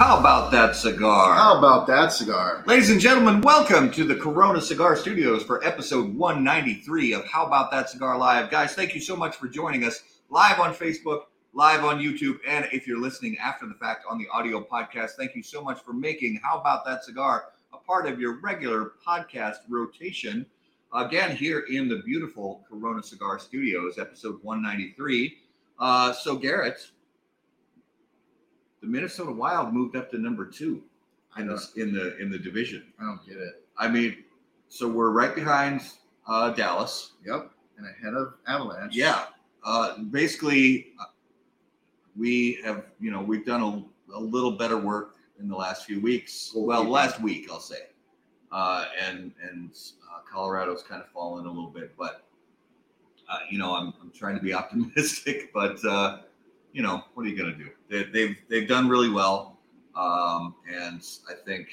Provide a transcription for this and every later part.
How about that cigar? How about that cigar? Ladies and gentlemen, welcome to the Corona Cigar Studios for episode 193 of How About That Cigar Live. Guys, thank you so much for joining us live on Facebook, live on YouTube, and if you're listening after the fact on the audio podcast, thank you so much for making How About That Cigar a part of your regular podcast rotation. Again, here in the beautiful Corona Cigar Studios, episode 193. Uh, so, Garrett, the Minnesota Wild moved up to number two in the in the in the division. I don't get it. I mean, so we're right behind uh, Dallas. Yep. And ahead of Avalanche. Yeah. Uh, basically, uh, we have you know we've done a, a little better work in the last few weeks. Well, last week I'll say, uh, and and uh, Colorado's kind of fallen a little bit, but uh, you know I'm I'm trying to be optimistic, but uh, you know what are you gonna do? They, they've they've done really well, um, and I think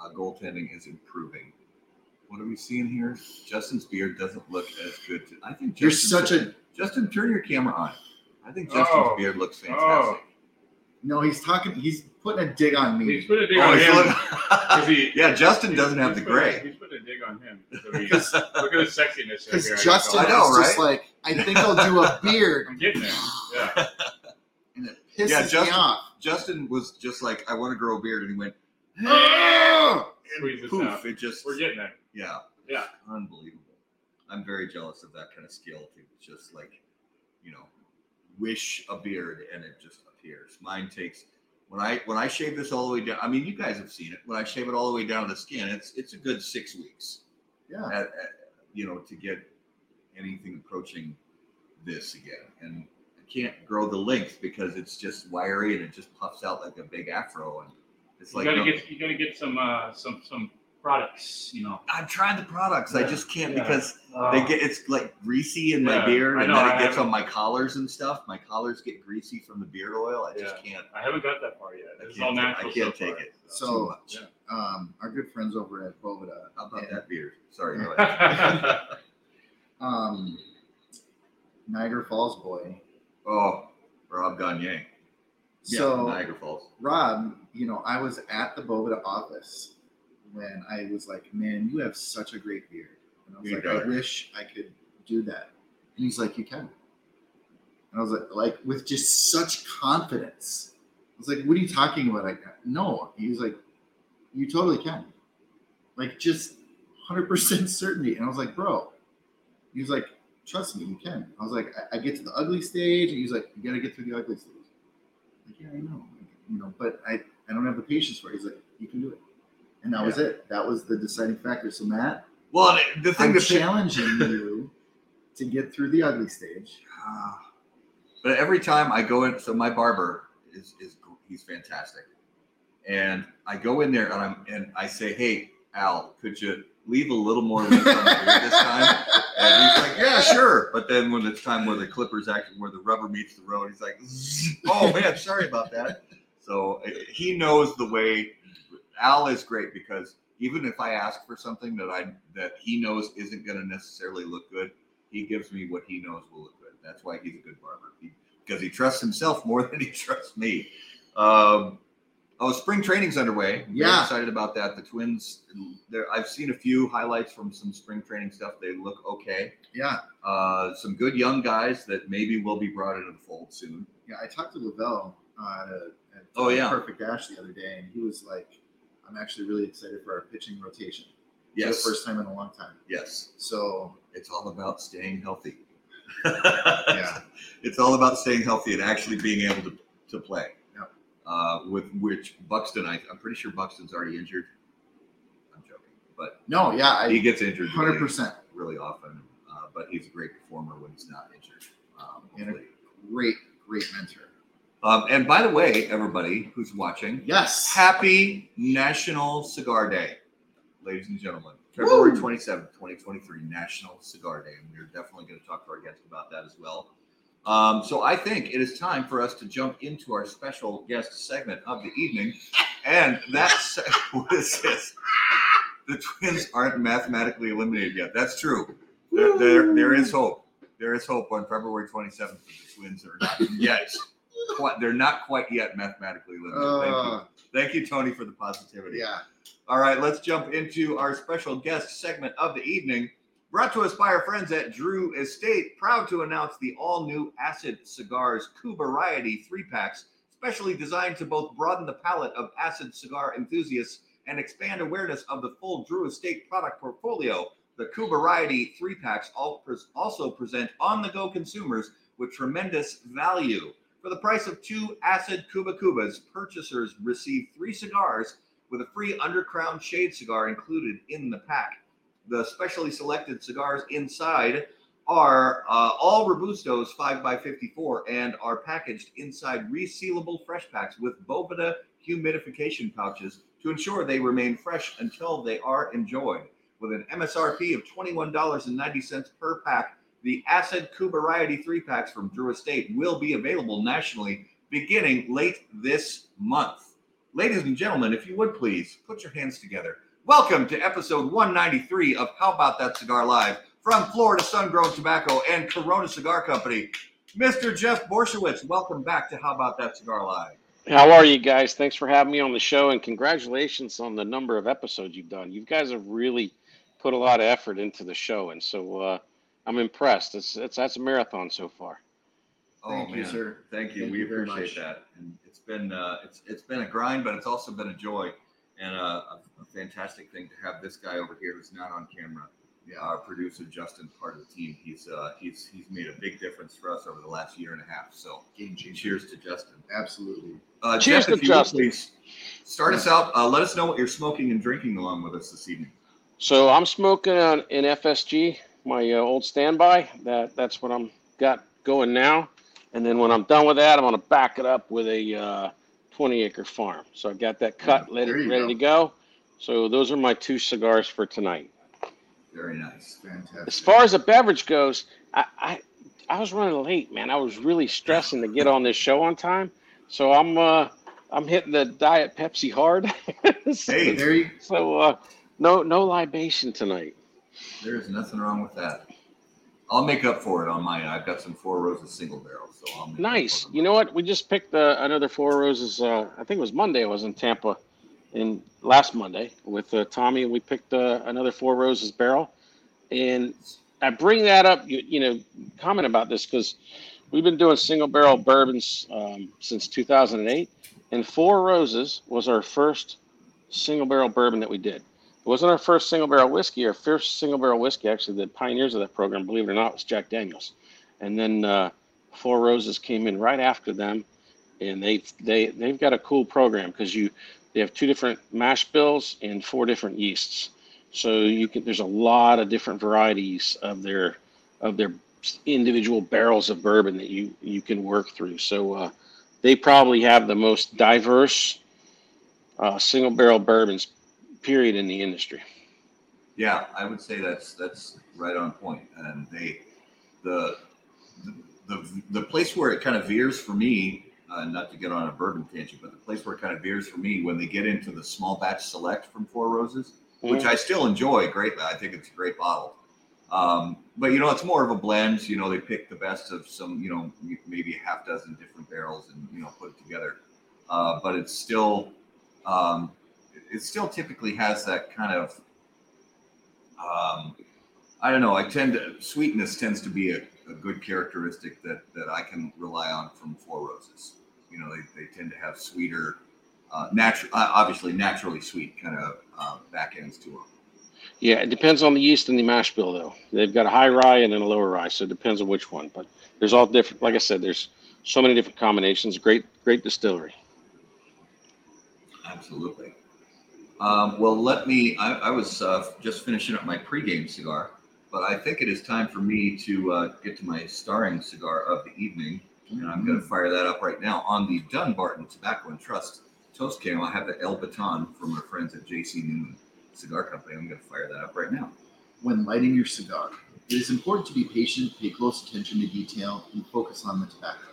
uh, goaltending is improving. What are we seeing here? Justin's beard doesn't look as good. To, I think You're such a Justin, turn your camera on. I think Justin's Oh. beard looks fantastic. Oh. no. He's talking. He's putting a dig on me. He's put a dig Oh, on him. look- he- yeah, Justin doesn't have the put a- gray. He's putting a dig on him. So he, look at his sexiness. Because right here. Justin I is know, just like, I think I'll do a beard, I'm getting there. Yeah. and it pisses Yeah, me Justin- off. Justin was just like, I want to grow a beard, and he went, ah! Ugh! Squeeze this poof! out. It just, We're getting there. yeah, Yeah. unbelievable. I'm very jealous of that kind of skill to just like, you know, wish a beard and it just appears. Mine takes when I when I shave this all the way down. I mean, you guys have seen it. When I shave it all the way down to the skin, it's it's a good six weeks. Yeah. at, at, you know, to get anything approaching this again. And I can't grow the length because it's just wiry and it just puffs out like a big afro. And it's You like, gotta no- get you gotta get some uh some some products, you know. I've tried the products. I just can't yeah. because Uh, they get it's like greasy in my Yeah, beard I and know, then it I gets haven't- on my collars and stuff. My collars get greasy from the beard oil. I just can't. I haven't got that far yet. I It's can't, all ta- natural. I can't so take far. it. So- too much. Yeah. Um, our good friends over at Boveda. How about and, that beard? Sorry. Go. Um, Niagara Falls boy. oh, Rob Gagne. Yeah, So Niagara Falls. Rob, you know, I was at the Boveda office when I was like, "Man, you have such a great beard," and I was You like, "I wish I could do that." And he's like, "You can." And I was like, like with just such confidence. I was like, "What are you talking about?" Like, no. He was like, "You totally can." Like just hundred percent certainty. And I was like, "Bro," he was like, "Trust me, you can." I was like, I, I get to the ugly stage," and he was like, "You got to get through the ugly stage." Like, yeah, I know, you know, but I, I don't have the patience for it. He's like, you can do it, and that was it. That was the deciding factor. So Matt, Well, the thing I'm challenging you to get through the ugly stage. Ah. But every time I go in, so my barber is is he's fantastic, and I go in there and I'm and I say, "Hey, Al, could you leave a little more length on the beard this time?" And he's like, "Yeah, sure." But then when it's time where the clippers actually where the rubber meets the road, he's like, "Oh man, sorry about that." So uh, he knows the way. Al is great because even if I ask for something that I that he knows isn't going to necessarily look good, he gives me what he knows will look good. That's why he's a good barber he, because he trusts himself more than he trusts me. Um, oh, spring training's underway. I'm Yeah. excited about that. The Twins. There, I've seen a few highlights from some spring training stuff. They look okay. Yeah, Uh, some good young guys that maybe will be brought into the fold soon. yeah. I talked to Lavelle uh, at Oh, yeah. Perfect Dash the other day, and he was like, "I'm actually really excited for our pitching rotation for Yes, the first time in a long time." yes. So It's all about staying healthy. yeah, it's all about staying healthy and actually being able to, to play. Yep. Uh, with which Buxton, I, I'm pretty sure Buxton's already injured. I'm joking, but no, yeah, he gets injured hundred really, percent. really often. Uh, but he's a great performer when he's not injured. Um, And a great, great mentor. Um, and by the way, everybody who's watching, Yes, happy National Cigar Day, ladies and gentlemen. February 27th, 2023, National Cigar Day. And we're definitely going to talk to our guest about that as well. Um, so I think it is time for us to jump into our special guest segment of the evening. And that's what is this? The twins aren't mathematically eliminated yet. That's true. There, there, there is hope. There is hope on February 27th that the twins are not yet quite. They're not quite yet mathematically limited. Thank you. Uh, Thank you, Tony, for the positivity. yeah. All right, let's jump into our special guest segment of the evening. Brought to us by our friends at Drew Estate, proud to announce the all new Acid Cigars Coup Variety three packs, specially designed to both broaden the palate of acid cigar enthusiasts and expand awareness of the full Drew Estate product portfolio. The Coup Variety three packs also present on the go consumers with tremendous value. For the price of two Acid Kuba Kubas, purchasers receive three cigars with a free undercrown shade cigar included in the pack. The specially selected cigars inside are uh, all Robustos 5x54 and are packaged inside resealable fresh packs with Boveda humidification pouches to ensure they remain fresh until they are enjoyed. With an MSRP of $21.90 per pack, the Acid Variety 3 packs from Drew Estate will be available nationally beginning late this month. Ladies and gentlemen, if you would please put your hands together. Welcome to episode 193 of How About That Cigar Live from Florida Sun Grown Tobacco and Corona Cigar Company. Mr. Jeff Borysiewicz, welcome back to How About That Cigar Live. How are you guys? Thanks for having me on the show and congratulations on the number of episodes you've done. You guys have really put a lot of effort into the show, and so uh, I'm impressed. It's, it's that's a marathon so far. Thank you, sir. Thank you. Thank we you appreciate much. that. And it's been uh, it's it's been a grind, but it's also been a joy and a, a, a fantastic thing to have this guy over here who's not on camera. Yeah. Our producer Justin, part of the team. He's uh, he's he's made a big difference for us over the last year and a half. So Game changer. cheers to Justin. Absolutely. Uh, Cheers Jeff, to if you would Justin. please start us out. Uh, let us know what you're smoking and drinking along with us this evening. So I'm smoking on an FSG, my uh, old standby. That that's what I'm got going now. And then when I'm done with that, I'm going to back it up with a uh, 20 acre farm. So I got that cut, Yeah, let it ready go. to go. So those are my two cigars for tonight. Very nice. Fantastic. As far as the beverage goes, I, I I was running late, man. I was really stressing to get on this show on time. So I'm uh I'm hitting the diet Pepsi hard. so, Hey. there you so, uh no no libation tonight. There's nothing wrong with that. I'll make up for it on mine. I've got some Four Roses single barrel, so I'll Nice. You know what? We just picked uh, another Four Roses. Uh, I think it was Monday. I was in Tampa, in last Monday with uh, Tommy, and we picked uh, another Four Roses barrel. And I bring that up, you, you know, comment about this because we've been doing single barrel bourbons um, since 2008, and Four Roses was our first single barrel bourbon that we did. It wasn't our first single barrel whiskey. Our first single barrel whiskey, actually, the pioneers of that program, believe it or not, was Jack Daniels. And then uh, Four Roses came in right after them, and they they they've got a cool program because you they have two different mash bills and four different yeasts. So you can there's a lot of different varieties of their of their individual barrels of bourbon that you you can work through. So uh, they probably have the most diverse uh, single barrel bourbons period in the industry. Yeah, I would say that's that's right on point. And they, the, the, the, the place where it kind of veers for me, uh, not to get on a bourbon tangent, but the place where it kind of veers for me when they get into the small batch select from Four Roses, which I still enjoy greatly. I think it's a great bottle. Um, but you know, it's more of a blend. You know, they pick the best of some, you know, maybe a half dozen different barrels and you know put it together. Uh, but it's still, um, it- still typically has that kind of um, I don't know. I tend to sweetness tends to be a, a good characteristic that that I can rely on from Four Roses. You know, they, they tend to have sweeter, uh, natural, uh, obviously naturally sweet kind of uh, back ends to them. Yeah, it depends on the yeast and the mash bill, though. They've got a high rye and then a lower rye, so it depends on which one. But there's all different. Like I said, there's so many different combinations. Great, great distillery. Absolutely. Um, well, let me. I, I was uh, just finishing up my pregame cigar, but I think it is time for me to uh, get to my starring cigar of the evening. and I'm going to fire that up right now on the Dunbarton Tobacco and Trust Toast Can. I have the El Baton from our friends at JC Newman Cigar Company. I'm going to fire that up right now. when lighting your cigar. It is important to be patient, pay close attention to detail, and focus on the tobacco.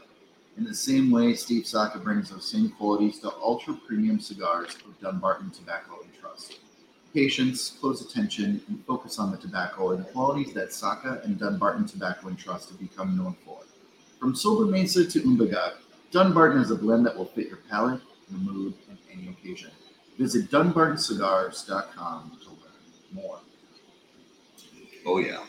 In the same way, Steve Saka brings those same qualities to ultra premium cigars of Dunbarton Tobacco and Trust. Patience, close attention, and focus on the tobacco are the qualities that Saka and Dunbarton Tobacco and Trust have become known for. From Sobremesa to Umbagog, Dunbarton is a blend that will fit your palate, your mood, and any occasion. Visit DunbartonCigars.com to learn more. Oh yeah.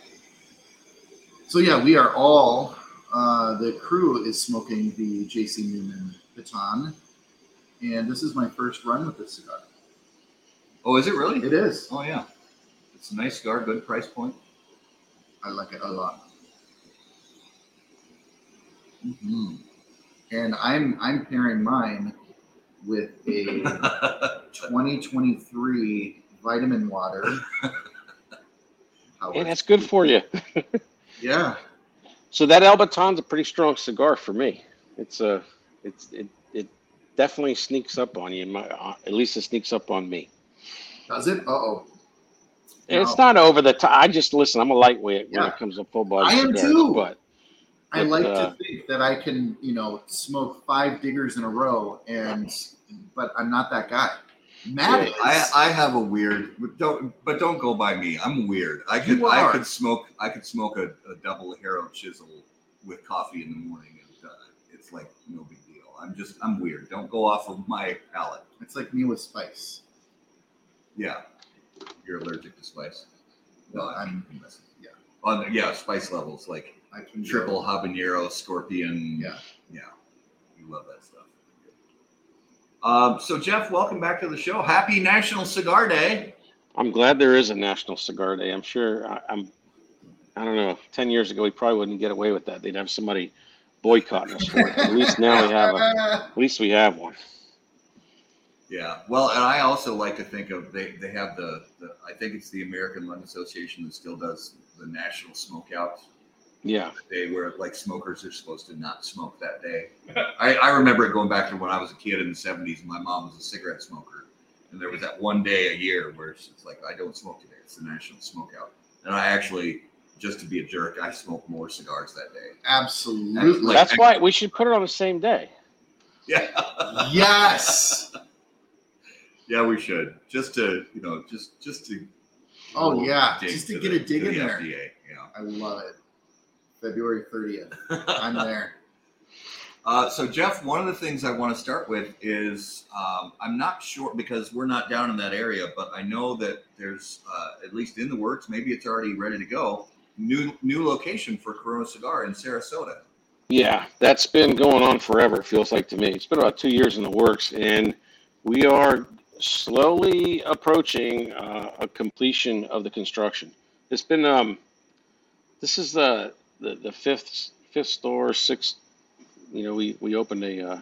So yeah, we are all uh, the crew is smoking the JC Newman baton, and this is my first run with this cigar. Oh, is it really? It is. Oh yeah. It's a nice cigar, good price point. I like it a lot. hmm And I'm I'm pairing mine with a 2023 vitamin water. How And that's good for you. yeah, So that El Baton's a pretty strong cigar for me. It's a, it's it it definitely sneaks up on you. My, uh, at least it sneaks up on me. does it? Uh oh. It's not over the top. I just listen. I'm a lightweight when it comes to full body I am cigars, too. but I like uh, to think that I can, you know, smoke five diggers in a row, and but I'm not that guy. Matt is. I, I have a weird but don't but don't go by me. I'm weird. I could I could smoke I could smoke a, a double hero chisel with coffee in the morning and uh, it's like no big deal. I'm just I'm weird. Don't go off of my palate. it's like me with spice. Yeah. You're allergic to spice. No, Well, I'm yeah. on the, yeah, spice levels like I can go- triple habanero, scorpion. Yeah. Yeah. You love that stuff. Um, so Jeff, welcome back to the show. Happy National Cigar Day. I'm glad there is a National Cigar Day. I'm sure. I, I'm. I don't know. Ten years ago, we probably wouldn't get away with that. They'd have somebody boycotting us for it. At least now we have a. At least we have one. Yeah. Well, and I also like to think of they, they have the, the I think it's the American Lung Association that still does the National Smokeout Yeah. day where like smokers are supposed to not smoke that day. I, I remember it going back to when I was a kid in the seventies. My mom was a cigarette smoker, and there was that one day a year where it's like I don't smoke today. It's the National Smokeout, and I actually just to be a jerk, I smoked more cigars that day. Absolutely. Like- That's why we should put it on the same day. Yeah. yes. yeah, we should just to you know just just to Oh yeah, just to to get the- a dig to in the there. FDA, yeah. I love it. February 30th. I'm there. Uh, so, Jeff, one of the things I want to start with is um, I'm not sure because we're not down in that area, but I know that there's uh, at least in the works, maybe it's already ready to go. New new location for Corona Cigar in Sarasota. Yeah, that's been going on forever. It feels like to me. It's been about two years in the works, and we are slowly approaching uh, a completion of the construction. It's been um, this is the the, the fifth fifth store, sixth. You know, we we opened a uh,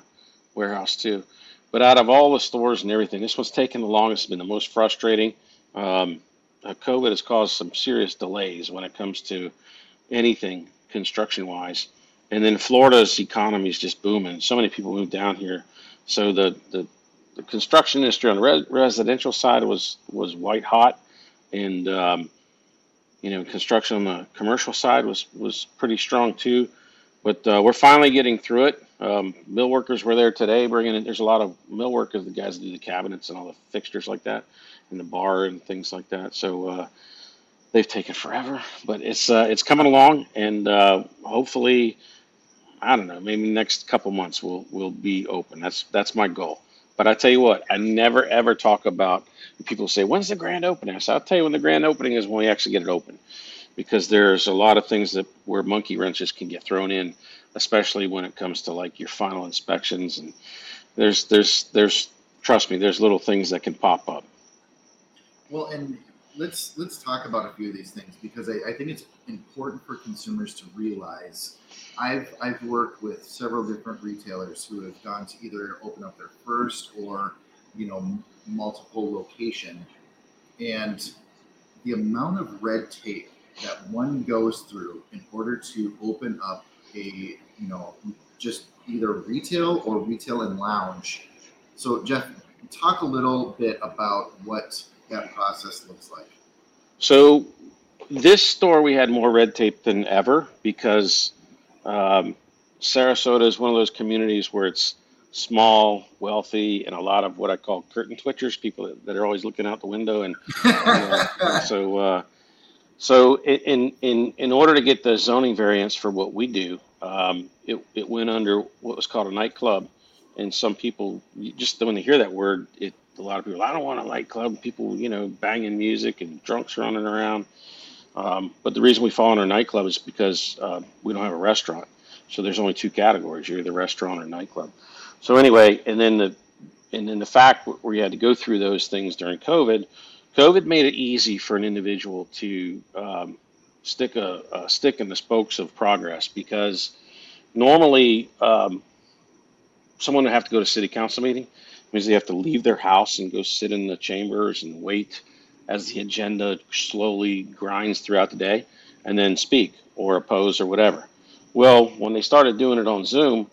warehouse too, but out of all the stores and everything, this one's taken the longest. It's been the most frustrating. Um, uh, COVID has caused some serious delays when it comes to anything construction wise. And then Florida's economy is just booming. So many people moved down here. So the, the, the construction industry on the re- residential side was, was white hot. And, um, you know, construction on the commercial side was, was pretty strong too. But uh, we're finally getting through it. Um, mill workers were there today bringing in, there's a lot of mill workers, the guys that do the cabinets and all the fixtures like that, and the bar and things like that. So, uh, they've taken forever, but it's uh, it's coming along, and uh, hopefully, I don't know, maybe next couple months we'll we'll be open. That's that's my goal. But I tell you what, I never ever talk about. People say, "When's the grand opening?" I say, "I'll tell you when the grand opening is when we actually get it open," because there's a lot of things that where monkey wrenches can get thrown in, especially when it comes to like your final inspections and there's there's there's trust me, there's little things that can pop up. Well, and let's let's talk about a few of these things because I, I think it's important for consumers to realize. I've I've worked with several different retailers who have gone to either open up their first or you know multiple location, and the amount of red tape that one goes through in order to open up a you know just either retail or retail and lounge. So Jeff, talk a little bit about what that process looks like. So this store we had more red tape than ever because um, Sarasota is one of those communities where it's small, wealthy, and a lot of what I call curtain twitchers, people that, are always looking out the window. And, and so, uh, so in in in order to get the zoning variance for what we do, um, it, it went under what was called a nightclub. And some people, just when they hear that word, it a lot of people, I don't want a nightclub. People, you know, banging music and drunks running around. Um, but the reason we fall under nightclub is because uh, we don't have a restaurant. So there's only two categories: you're either restaurant or nightclub. So anyway, and then the and then the fact where you had to go through those things during COVID, COVID made it easy for an individual to um, stick a, a stick in the spokes of progress because normally um, someone would have to go to city council meeting means they have to leave their house and go sit in the chambers and wait as the agenda slowly grinds throughout the day and then speak or oppose or whatever. Well, when they started doing it on Zoom,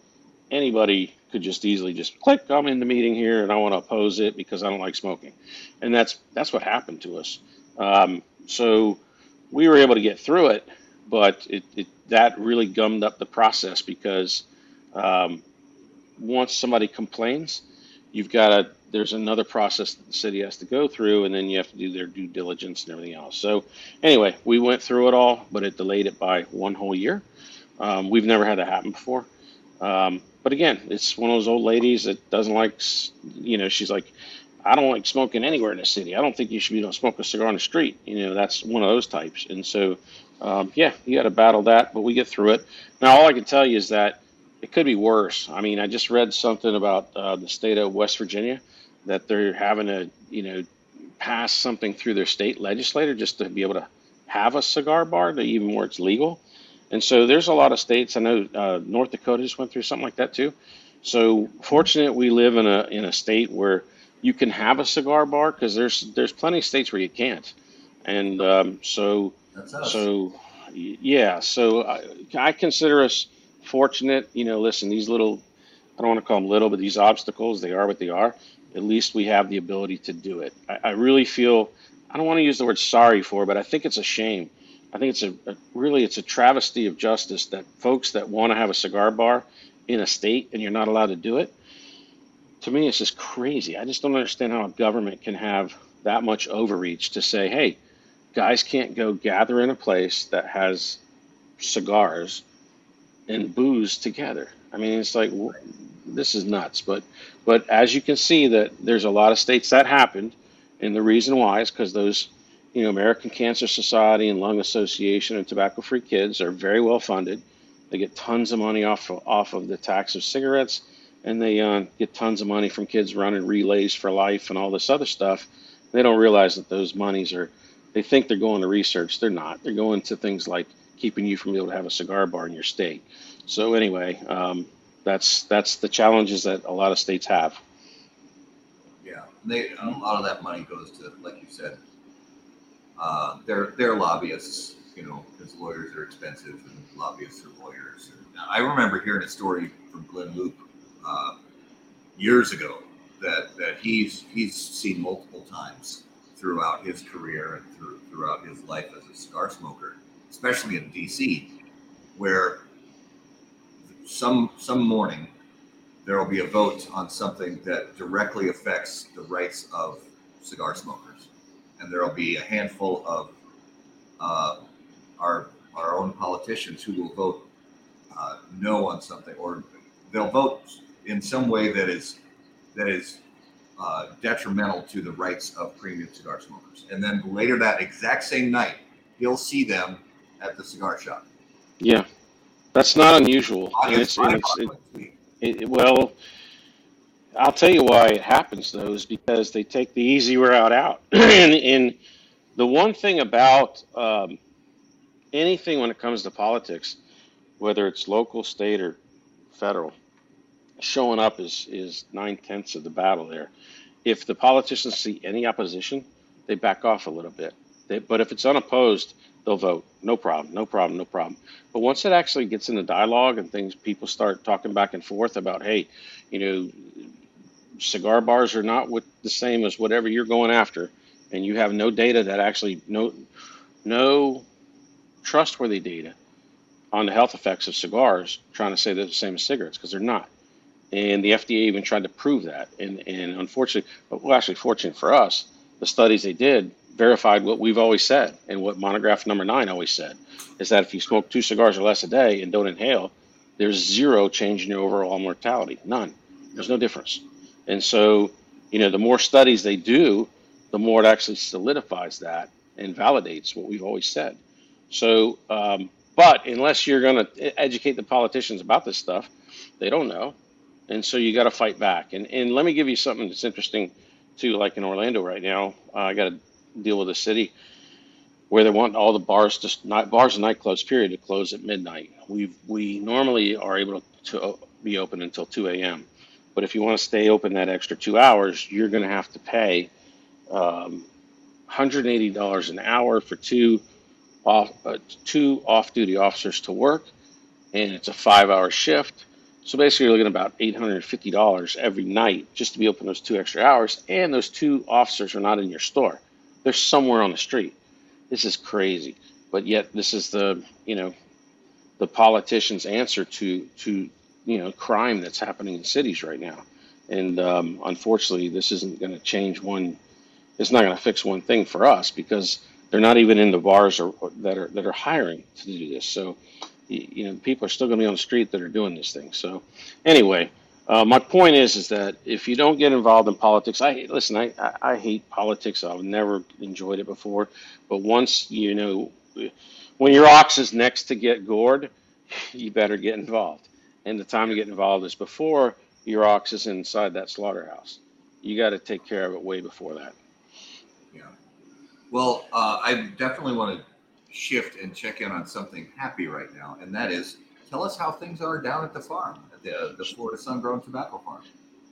anybody could just easily just click, I'm in the meeting here and I want to oppose it because I don't like smoking. And that's that's what happened to us. Um, so we were able to get through it, but it, it that really gummed up the process because um, once somebody complains, you've got a there's another process that the city has to go through, and then you have to do their due diligence and everything else. So anyway, we went through it all, but it delayed it by one whole year. Um, we've never had that happen before. Um, but again, it's one of those old ladies that doesn't like, you know, she's like, I don't like smoking anywhere in the city. I don't think you should be able to smoke a cigar on the street. You know, that's one of those types. And so, um, yeah, you got to battle that, but we get through it. Now, all I can tell you is that it could be worse. I mean, I just read something about uh, the state of West Virginia that they're having to, you know, pass something through their state legislator just to be able to have a cigar bar, to even where it's legal. And so there's a lot of states. I know uh, North Dakota just went through something like that too. So fortunate we live in a in a state where you can have a cigar bar because there's there's plenty of states where you can't. And um, so That's us. so, yeah, so I, I consider us fortunate. You know, listen, these little, I don't want to call them little, but these obstacles, they are what they are. At least we have the ability to do it. I, I really feel, I don't want to use the word sorry for, but I think it's a shame. I think it's a, a really, it's a travesty of justice that folks that want to have a cigar bar in a state and you're not allowed to do it. To me, it's just crazy. I just don't understand how a government can have that much overreach to say, hey, guys can't go gather in a place that has cigars and booze together. I mean, it's like this is nuts. But but as you can see, that there's a lot of states that happened, and the reason why is because those, you know, American Cancer Society and Lung Association and Tobacco Free Kids are very well funded. They get tons of money off of, off of the tax of cigarettes, and they uh, get tons of money from kids running relays for life and all this other stuff. They don't realize that those monies are. They think they're going to research. They're not. They're going to things like keeping you from being able to have a cigar bar in your state. So anyway, um, that's that's the challenges that a lot of states have. Yeah, they a lot of that money goes to, like you said, uh, they're they're lobbyists, you know, because lawyers are expensive and lobbyists are lawyers. And I remember hearing a story from Glynn Loope uh, years ago that that he's he's seen multiple times throughout his career and through, throughout his life as a cigar smoker, especially in D.C., where some some morning there will be a vote on something that directly affects the rights of cigar smokers, and there will be a handful of uh, our our own politicians who will vote uh, no on something, or they'll vote in some way that is that is uh, detrimental to the rights of premium cigar smokers. And then later that exact same night, he'll see them at the cigar shop. Yeah, that's not unusual. And it's, and it's, it, 5 week. it, well, I'll tell you why it happens though is because they take the easy route out. and, and the one thing about um, anything when it comes to politics, whether it's local, state, or federal, showing up is is nine tenths of the battle there. If the politicians see any opposition, they back off a little bit. They, but if it's unopposed, they'll vote. No problem, no problem, no problem. But once it actually gets into dialogue and things, people start talking back and forth about, hey, you know, cigar bars are not what, the same as whatever you're going after, and you have no data that actually no no trustworthy data on the health effects of cigars, trying to say they're the same as cigarettes because they're not. And the FDA even tried to prove that. And and unfortunately, well, actually, fortunate for us, the studies they did verified what we've always said and what monograph number nine always said is that if you smoke two cigars or less a day and don't inhale, there's zero change in your overall mortality. None. There's no difference. And so, you know, the more studies they do, the more it actually solidifies that and validates what we've always said. So, um, but unless you're going to educate the politicians about this stuff, they don't know. And so you got to fight back. And, and let me give you something that's interesting too, like in Orlando right now. Uh, I got to deal with the city where they want all the bars to not bars and nightclubs period to close at midnight. We we normally are able to be open until 2 a.m. But if you want to stay open that extra two hours, you're going to have to pay um, $180 an hour for two off uh, two off-duty officers to work, and it's a five-hour shift. So basically, you're looking at about $850 every night just to be open those two extra hours, and those two officers are not in your store; they're somewhere on the street. This is crazy, but yet this is the you know the politicians' answer to to you know crime that's happening in cities right now, and um, unfortunately, this isn't going to change one. It's not going to fix one thing for us because they're not even in the bars or, or that are that are hiring to do this. So, you know, people are still going to be on the street that are doing this thing. So, anyway, uh, my point is is that if you don't get involved in politics, I listen. I, I, I hate politics. I've never enjoyed it before, but once you know, when your ox is next to get gored, you better get involved. And the time to get involved is before your ox is inside that slaughterhouse. You got to take care of it way before that. Yeah. Well, uh, I definitely want to shift and check in on something happy right now, and that is tell us how things are down at the farm, at the, the Florida Sun Grown Tobacco Farm.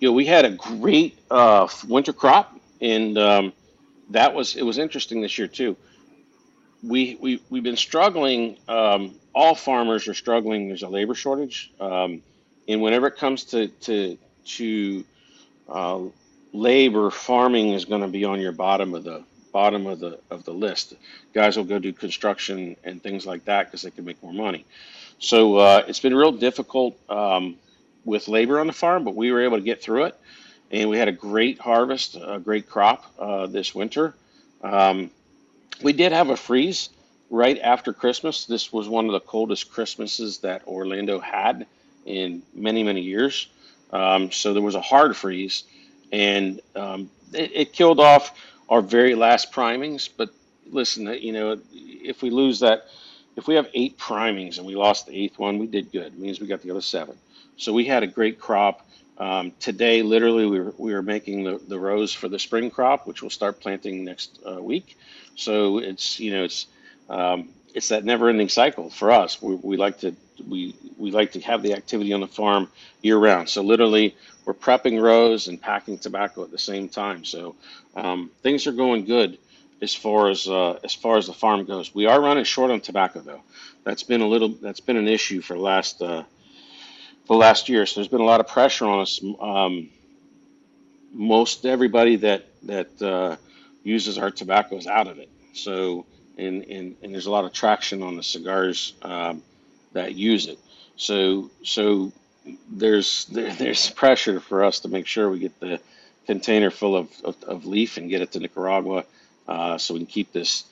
Know, we had a great uh, winter crop, and um, that was it was interesting this year too. We we we've been struggling. Um, all farmers are struggling. There's a labor shortage, um, and whenever it comes to to to uh, labor, farming is going to be on your bottom of the bottom of the of the list. Guys will go do construction and things like that because they can make more money. So uh, it's been real difficult um, with labor on the farm, but we were able to get through it, and we had a great harvest, a great crop uh, this winter. Um, we did have a freeze right after Christmas. This was one of the coldest Christmases that Orlando had in many many years. Um, so there was a hard freeze, and um, it, it killed off our very last primings. But listen, you know, if we lose that, if we have eight primings and we lost the eighth one, we did good. It means we got the other seven. So we had a great crop. Um, today, literally, we were, we were making the, the rows for the spring crop, which we'll start planting next uh, week. So it's you know it's um, it's that never-ending cycle for us. We, we like to we we like to have the activity on the farm year round. So literally, we're prepping rows and packing tobacco at the same time. So um, things are going good as far as uh, as far as the farm goes. We are running short on tobacco though. That's been a little that's been an issue for the last uh, the last year. So there's been a lot of pressure on us. Um, most everybody that that uh, uses our tobacco is out of it. So and, and, and there's a lot of traction on the cigars um, that use it. So so there's there, there's pressure for us to make sure we get the container full of, of, of leaf and get it to Nicaragua uh, so we can keep this.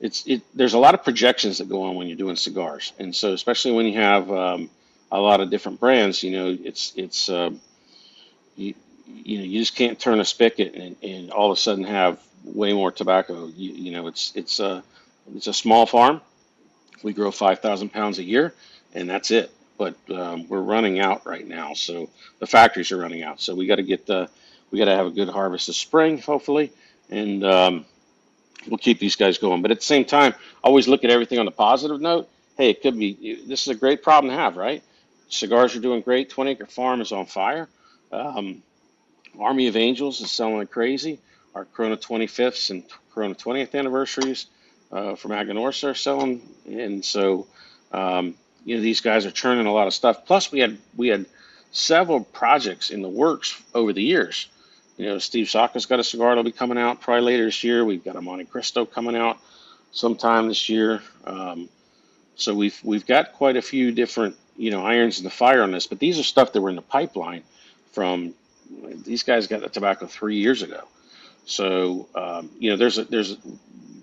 It's it. There's a lot of projections that go on when you're doing cigars, and so especially when you have um, a lot of different brands, you know, it's it's uh, you you know you just can't turn a spigot and, and all of a sudden have way more tobacco. You, you know, it's it's a it's a small farm. We grow five thousand pounds a year, and that's it. But um, we're running out right now, so the factories are running out. So we got to get the we got to have a good harvest this spring, hopefully, and um, we'll keep these guys going. But at the same time, always look at everything on the positive note. Hey, it could be this is a great problem to have, right? Cigars are doing great. Twenty acre farm is on fire. Um, Army of Angels is selling like crazy. Our Corona 25th and Corona 20th anniversaries uh, from Aganorsa are selling, and so um, you know these guys are churning a lot of stuff. Plus, we had we had several projects in the works over the years. You know, Steve Saka's got a cigar that'll be coming out probably later this year. We've got a Monte Cristo coming out sometime this year. Um, so we've we've got quite a few different you know irons in the fire on this. But these are stuff that were in the pipeline from these guys got the tobacco three years ago. So um, you know, there's a, there's a,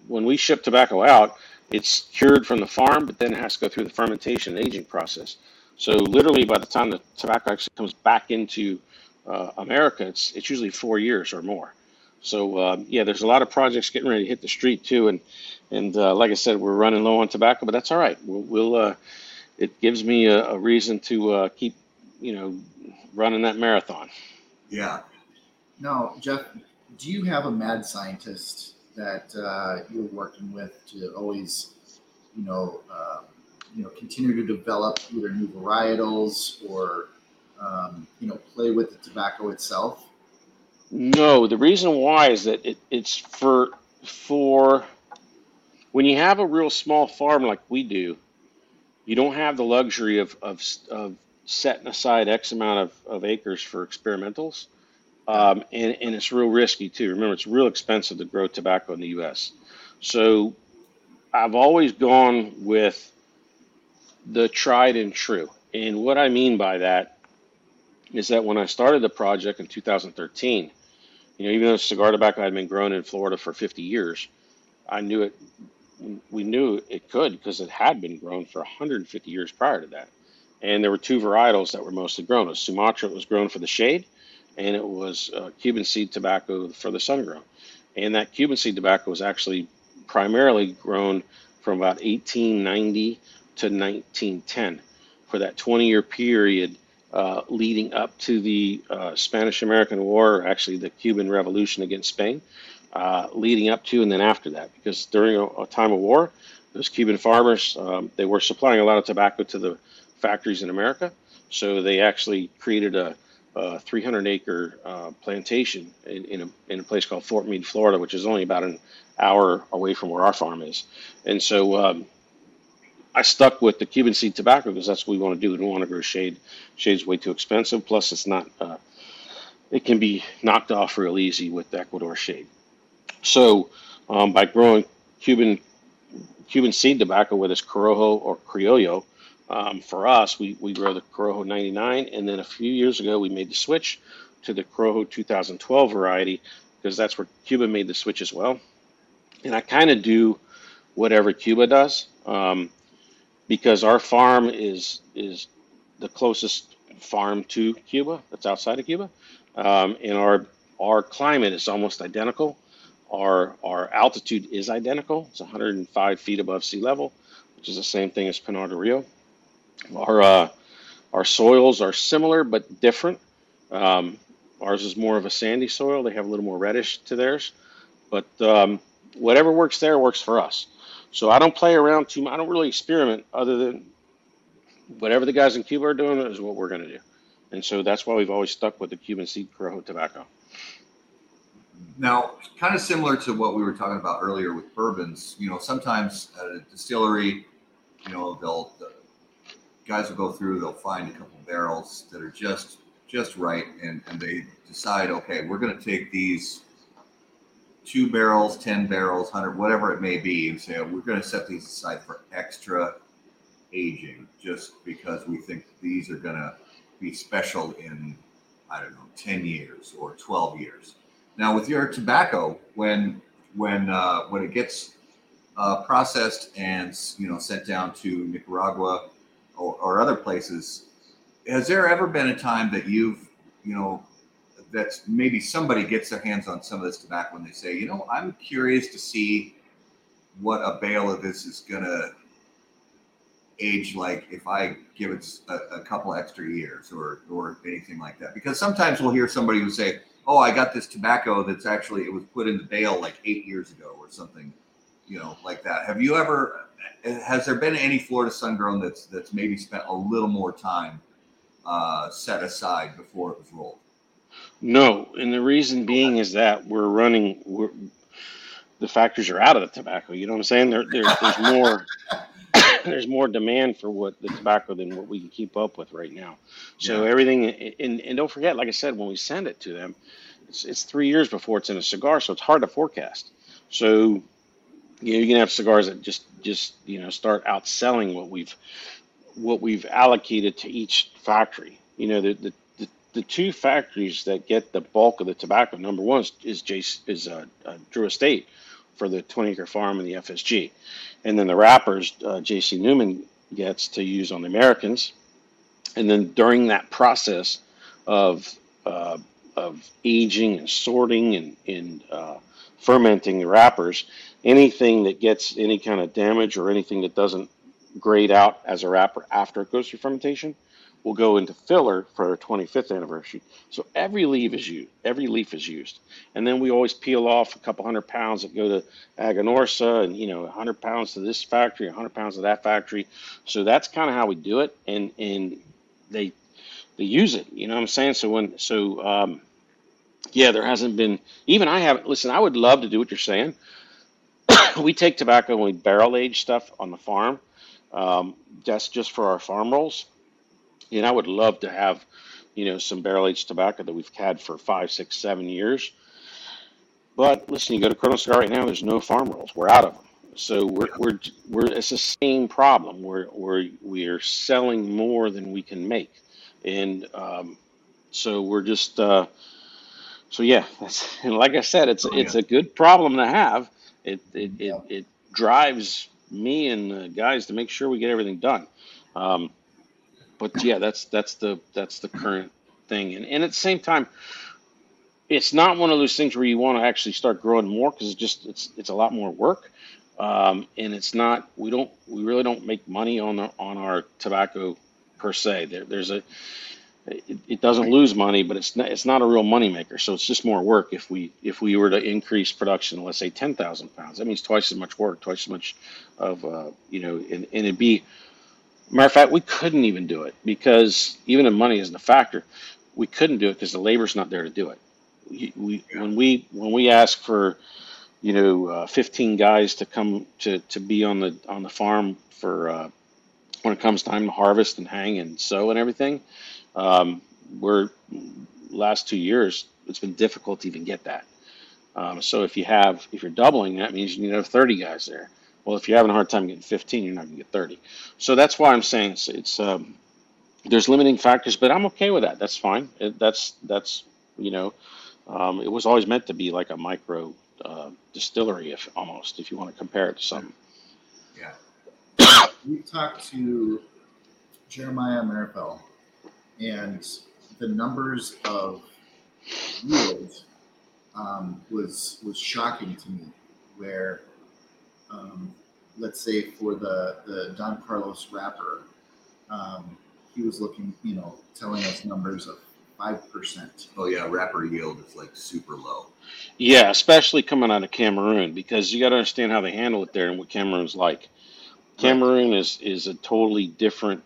when we ship tobacco out, it's cured from the farm, but then it has to go through the fermentation and aging process. So literally, by the time the tobacco actually comes back into uh, America, it's it's usually four years or more. So uh, yeah, there's a lot of projects getting ready to hit the street too, and and uh, like I said, we're running low on tobacco, but that's all right. We'll, we'll uh, it gives me a, a reason to uh, keep you know running that marathon. Yeah. Now, Jeff, do you have a mad scientist that uh, you're working with to always, you know, uh, you know, continue to develop either new varietals or, um, you know, play with the tobacco itself? No, the reason why is that it, it's for for when you have a real small farm like we do, you don't have the luxury of of, of setting aside X amount of, of acres for experimentals. Um, and, and it's real risky too. Remember, it's real expensive to grow tobacco in the US. So I've always gone with the tried and true. And what I mean by that is that when I started the project in 2013, you know, even though cigar tobacco had been grown in Florida for 50 years, I knew it. We knew it could because it had been grown for 150 years prior to that. And there were two varietals that were mostly grown. Was Sumatra, was grown for the shade, and it was uh, Cuban seed tobacco for the sun grown. And that Cuban seed tobacco was actually primarily grown from about 1890 to 1910 for that 20 year period uh, leading up to the uh, Spanish American War, or actually the Cuban Revolution against Spain, uh, leading up to and then after that. Because during a, a time of war, those Cuban farmers um, they were supplying a lot of tobacco to the factories in America, so they actually created a, a 300 acre uh, plantation in, in a, in, a, place called Fort Meade, Florida, which is only about an hour away from where our farm is. And so um, I stuck with the Cuban seed tobacco because that's what we want to do. We don't want to grow shade. Shade's way too expensive. Plus, it's not. Uh, it can be knocked off real easy with Ecuador shade. So, um, by growing Cuban Cuban seed tobacco, whether it's Corojo or Criollo, um, for us, we, we grow the Corojo 99, and then a few years ago, we made the switch to the Corojo 2012 variety because that's where Cuba made the switch as well. And I kind of do whatever Cuba does. Um, because our farm is is the closest farm to Cuba that's outside of Cuba, um, and our our climate is almost identical. Our our altitude is identical. It's 105 feet above sea level, which is the same thing as Pinar del Rio. Our uh, our soils are similar but different. Um, ours is more of a sandy soil. They have a little more reddish to theirs, but um, whatever works there works for us. So I don't play around too much. I don't really experiment other than whatever the guys in Cuba are doing is what we're going to do. And so that's why we've always stuck with the Cuban seed Corojo tobacco. Now, kind of similar to what we were talking about earlier with bourbons, you know, sometimes at a distillery, you know, they'll the guys will go through, they'll find a couple barrels that are just just right, and, and they decide, okay, we're going to take these two barrels, 10 barrels, 100, whatever it may be, and say, we're going to set these aside for extra aging just because we think these are going to be special in, I don't know, 10 years or 12 years. Now, with your tobacco, when when uh, when it gets uh, processed and you know sent down to Nicaragua or, or other places, has there ever been a time that you've you know that's maybe somebody gets their hands on some of this tobacco and they say, you know, I'm curious to see what a bale of this is gonna age like if I give it a, a, couple extra years or or anything like that. Because sometimes we'll hear somebody who say, "Oh, I got this tobacco that's actually it was put in the bale like eight years ago or something," you know, like that. Have you ever? Has there been any Florida sun grown that's that's maybe spent a little more time uh, set aside before it was rolled? No, and the reason being is that we're running. We're, the factories are out of the tobacco. You know what I'm saying? There, there there's more. there's more demand for what the tobacco than what we can keep up with right now. So yeah. everything, and, and don't forget, like I said, when we send it to them, it's, it's three years before it's in a cigar, so it's hard to forecast. So you know, you can have cigars that just just you know start outselling what we've what we've allocated to each factory. You know, the, the the two factories that get the bulk of the tobacco, number one is is, is uh, uh, Drew Estate for the 20 acre farm and the FSG, and then the wrappers uh, J.C. Newman gets to use on the Americans, and then during that process of uh, of aging and sorting and, and uh, fermenting the wrappers, anything that gets any kind of damage or anything that doesn't grade out as a wrapper after it goes through fermentation will go into filler for our 25th anniversary. So every leaf is used. Every leaf is used, and then we always peel off a couple hundred pounds that go to Aganorsa, and you know, 100 pounds to this factory, 100 pounds to that factory. So that's kind of how we do it, and and they they use it. You know what I'm saying? So when so um, yeah, there hasn't been even I haven't. Listen, I would love to do what you're saying. we take tobacco and we barrel age stuff on the farm. Um, that's just for our farm rolls. And I would love to have, you know, some barrel aged tobacco that we've had for five, six, seven years. But listen, you go to Corona Cigar right now. There's no farm rolls. We're out of them. So we're we're we're it's the same problem. We're we're we're selling more than we can make, and um, so we're just uh, so yeah. That's, and like I said, it's it's a good problem to have. It it it, it drives me and the guys to make sure we get everything done. Um, but yeah, that's that's the that's the current thing, and and at the same time, it's not one of those things where you want to actually start growing more because it's just it's it's a lot more work, um, and it's not we don't we really don't make money on the, on our tobacco per se. There, there's a it, it doesn't lose money, but it's not it's not a real money maker. So it's just more work if we if we were to increase production, let's say ten thousand pounds, that means twice as much work, twice as much of uh, you know, and, and it'd be Matter of fact, we couldn't even do it because even if money isn't a factor, we couldn't do it because the labor's not there to do it. We, we when we when we ask for, you know, uh, 15 guys to come to, to be on the on the farm for uh, when it comes time to harvest and hang and sow and everything, um, we're last two years it's been difficult to even get that. Um, so if you have if you're doubling, that means you need to have 30 guys there. Well, if you're having a hard time getting 15, you're not going to get 30. So that's why I'm saying it's, it's um, there's limiting factors, but I'm okay with that. That's fine. It, that's that's you know, um, it was always meant to be like a micro uh, distillery, if almost if you want to compare it to something. Yeah. we talked to Jeremiah Marifel, and the numbers of yield um, was was shocking to me. Where, um, let's say for the the Don Carlos wrapper, um, he was looking, you know, telling us numbers of five percent. Oh yeah, wrapper yield is like super low. Yeah, especially coming out of Cameroon because you got to understand how they handle it there and what Cameroon's like. Cameroon is is a totally different.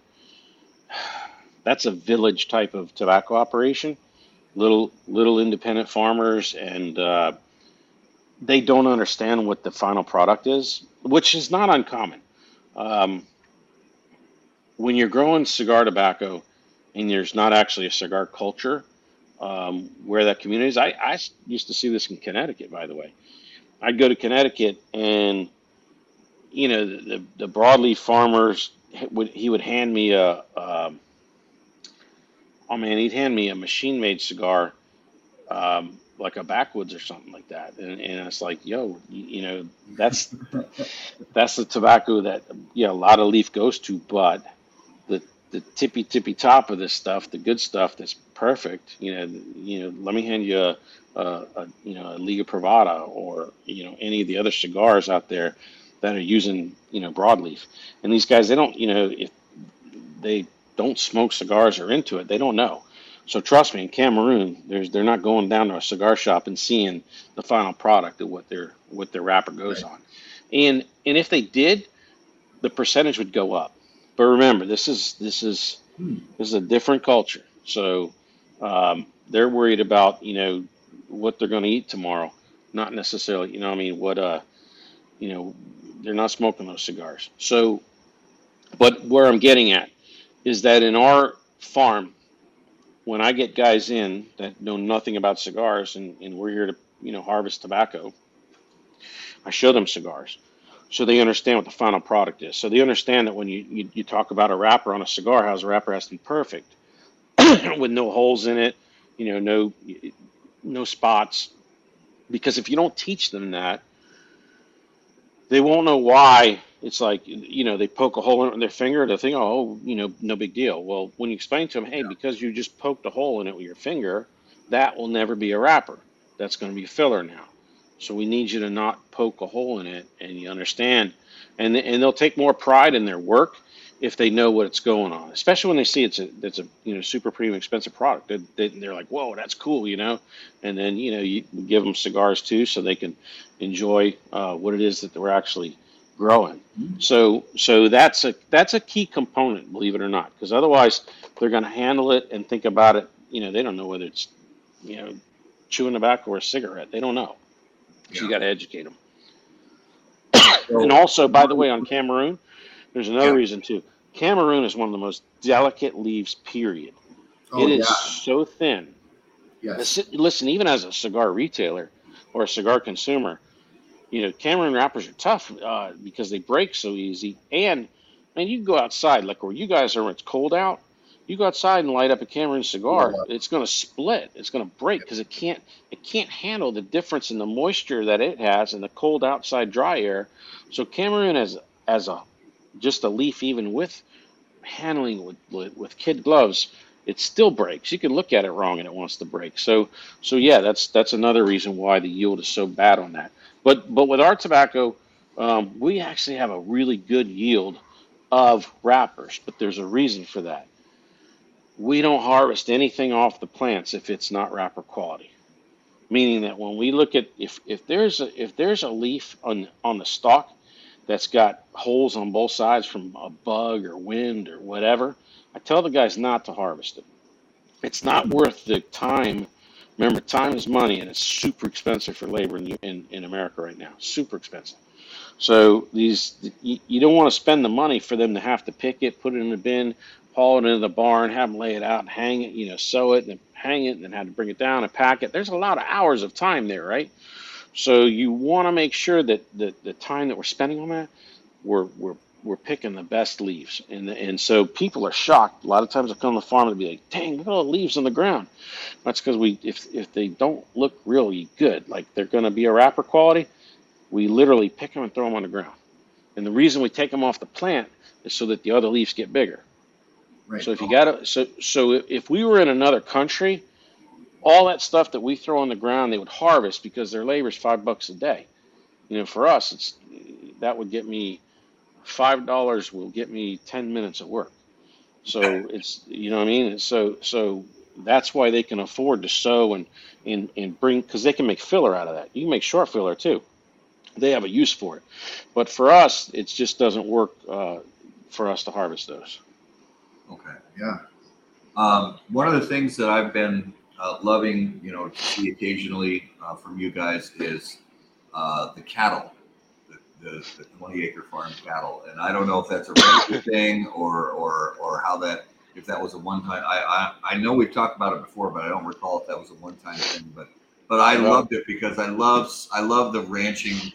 That's a village type of tobacco operation, little little independent farmers, and uh, they don't understand what the final product is, which is not uncommon. Um, when you're growing cigar tobacco, and there's not actually a cigar culture, um, where that community is. I used to see this in Connecticut, by the way. I'd go to Connecticut and, you know, the, the, broadleaf farmers would, he would hand me a, um, oh man, he'd hand me a machine made cigar, um, like a backwoods or something like that. And, and it's like, yo, you, you know, that's, that's the tobacco that, yeah, a lot of leaf goes to, but the, the tippy tippy top of this stuff, the good stuff that's perfect, you know, you know, let me hand you a, a, a you know a Liga Privada or you know any of the other cigars out there that are using you know broadleaf. And these guys, they don't, you know, if they don't smoke cigars or into it, they don't know. So trust me, in Cameroon, there's they're not going down to a cigar shop and seeing the final product of what their what their wrapper goes on. And and if they did, the percentage would go up. But remember, this is this is Hmm. this is a different culture. So um, they're worried about you know what they're going to eat tomorrow, not necessarily you know what I mean what uh you know they're not smoking those cigars. So, but where I'm getting at is that in our farm, when I get guys in that know nothing about cigars and, and we're here to you know harvest tobacco, I show them cigars so they understand what the final product is. So they understand that when you, you, you talk about a wrapper on a cigar house, a wrapper has to be perfect with no holes in it, you know, no no spots. Because if you don't teach them that, they won't know why it's like you know they poke a hole in their finger they think oh you know no big deal. Well when you explain to them hey because you just poked a hole in it with your finger that will never be a wrapper. That's going to be filler now. So we need you to not poke a hole in it and you understand. And and they'll take more pride in their work if they know what's going on especially when they see it's a it's a you know super premium expensive product. They, they, they're like whoa that's cool you know? And then you know you give them cigars too so they can enjoy uh, what it is that we're actually growing. Mm-hmm. So so that's a that's a key component, believe it or not, because otherwise they're going to handle it and think about it. You know, they don't know whether it's you know chewing tobacco or a cigarette. They don't know. So you got to educate them. and also, by the way, on Cameroon, there's another Yeah. reason too. Cameroon is one of the most delicate leaves. Period. Oh, it is yeah. so thin. Yes. Listen, even as a cigar retailer or a cigar consumer, you know, Cameroon wrappers are tough uh, because they break so easy. And man, you can go outside, like where you guys are when it's cold out. You go outside and light up a Cameroon cigar, Yeah. it's going to split. It's going to break because it can't it can't handle the difference in the moisture that it has in the cold outside dry air. So Cameroon as as a just a leaf, even with handling with with, with kid gloves, it still breaks. You can look at it wrong and it wants to break. So so yeah, that's that's another reason why the yield is so bad on that. But but with our tobacco, um, we actually have a really good yield of wrappers. But there's a reason for that. We don't harvest anything off the plants if it's not wrapper quality. Meaning that when we look at if if there's a if there's a leaf on on the stalk that's got holes on both sides from a bug or wind or whatever, I tell the guys not to harvest it. It's not worth the time. Remember, time is money, and it's super expensive for labor in, in, in America right now. Super expensive. So these you, you don't want to spend the money for them to have to pick it, put it in the bin, haul it into the barn, have them lay it out, and hang it, you know, sew it, and hang it, and then have to bring it down and pack it. There's a lot of hours of time there, right? So you want to make sure that the, the time that we're spending on that, we're we're we're picking the best leaves, and and so people are shocked. A lot of times I come to the farm and be like, "Dang, look at all the leaves on the ground." That's because we if if they don't look really good, like they're going to be a wrapper quality, we literally pick them and throw them on the ground. And the reason we take them off the plant is so that the other leaves get bigger. Right. So if you got to, so so if we were in another country, all that stuff that we throw on the ground, they would harvest because their labor is five bucks a day. You know, for us, it's that would get me five dollars will get me ten minutes of work. So it's you know what I mean. So so that's why they can afford to sew and and and bring because they can make filler out of that. You can make short filler too. They have a use for it, but for us, it just doesn't work uh, for us to harvest those. Okay. yeah. Um, one of the things that I've been uh, loving, you know, to see occasionally uh, from you guys is uh, the cattle, the, the, the 20 acre farm cattle. And I don't know if that's a regular thing or, or, or how that, if that was a one time, I, I, I know we've talked about it before, but I don't recall if that was a one time thing, but, but I Yeah. loved it because I love, I love the ranching.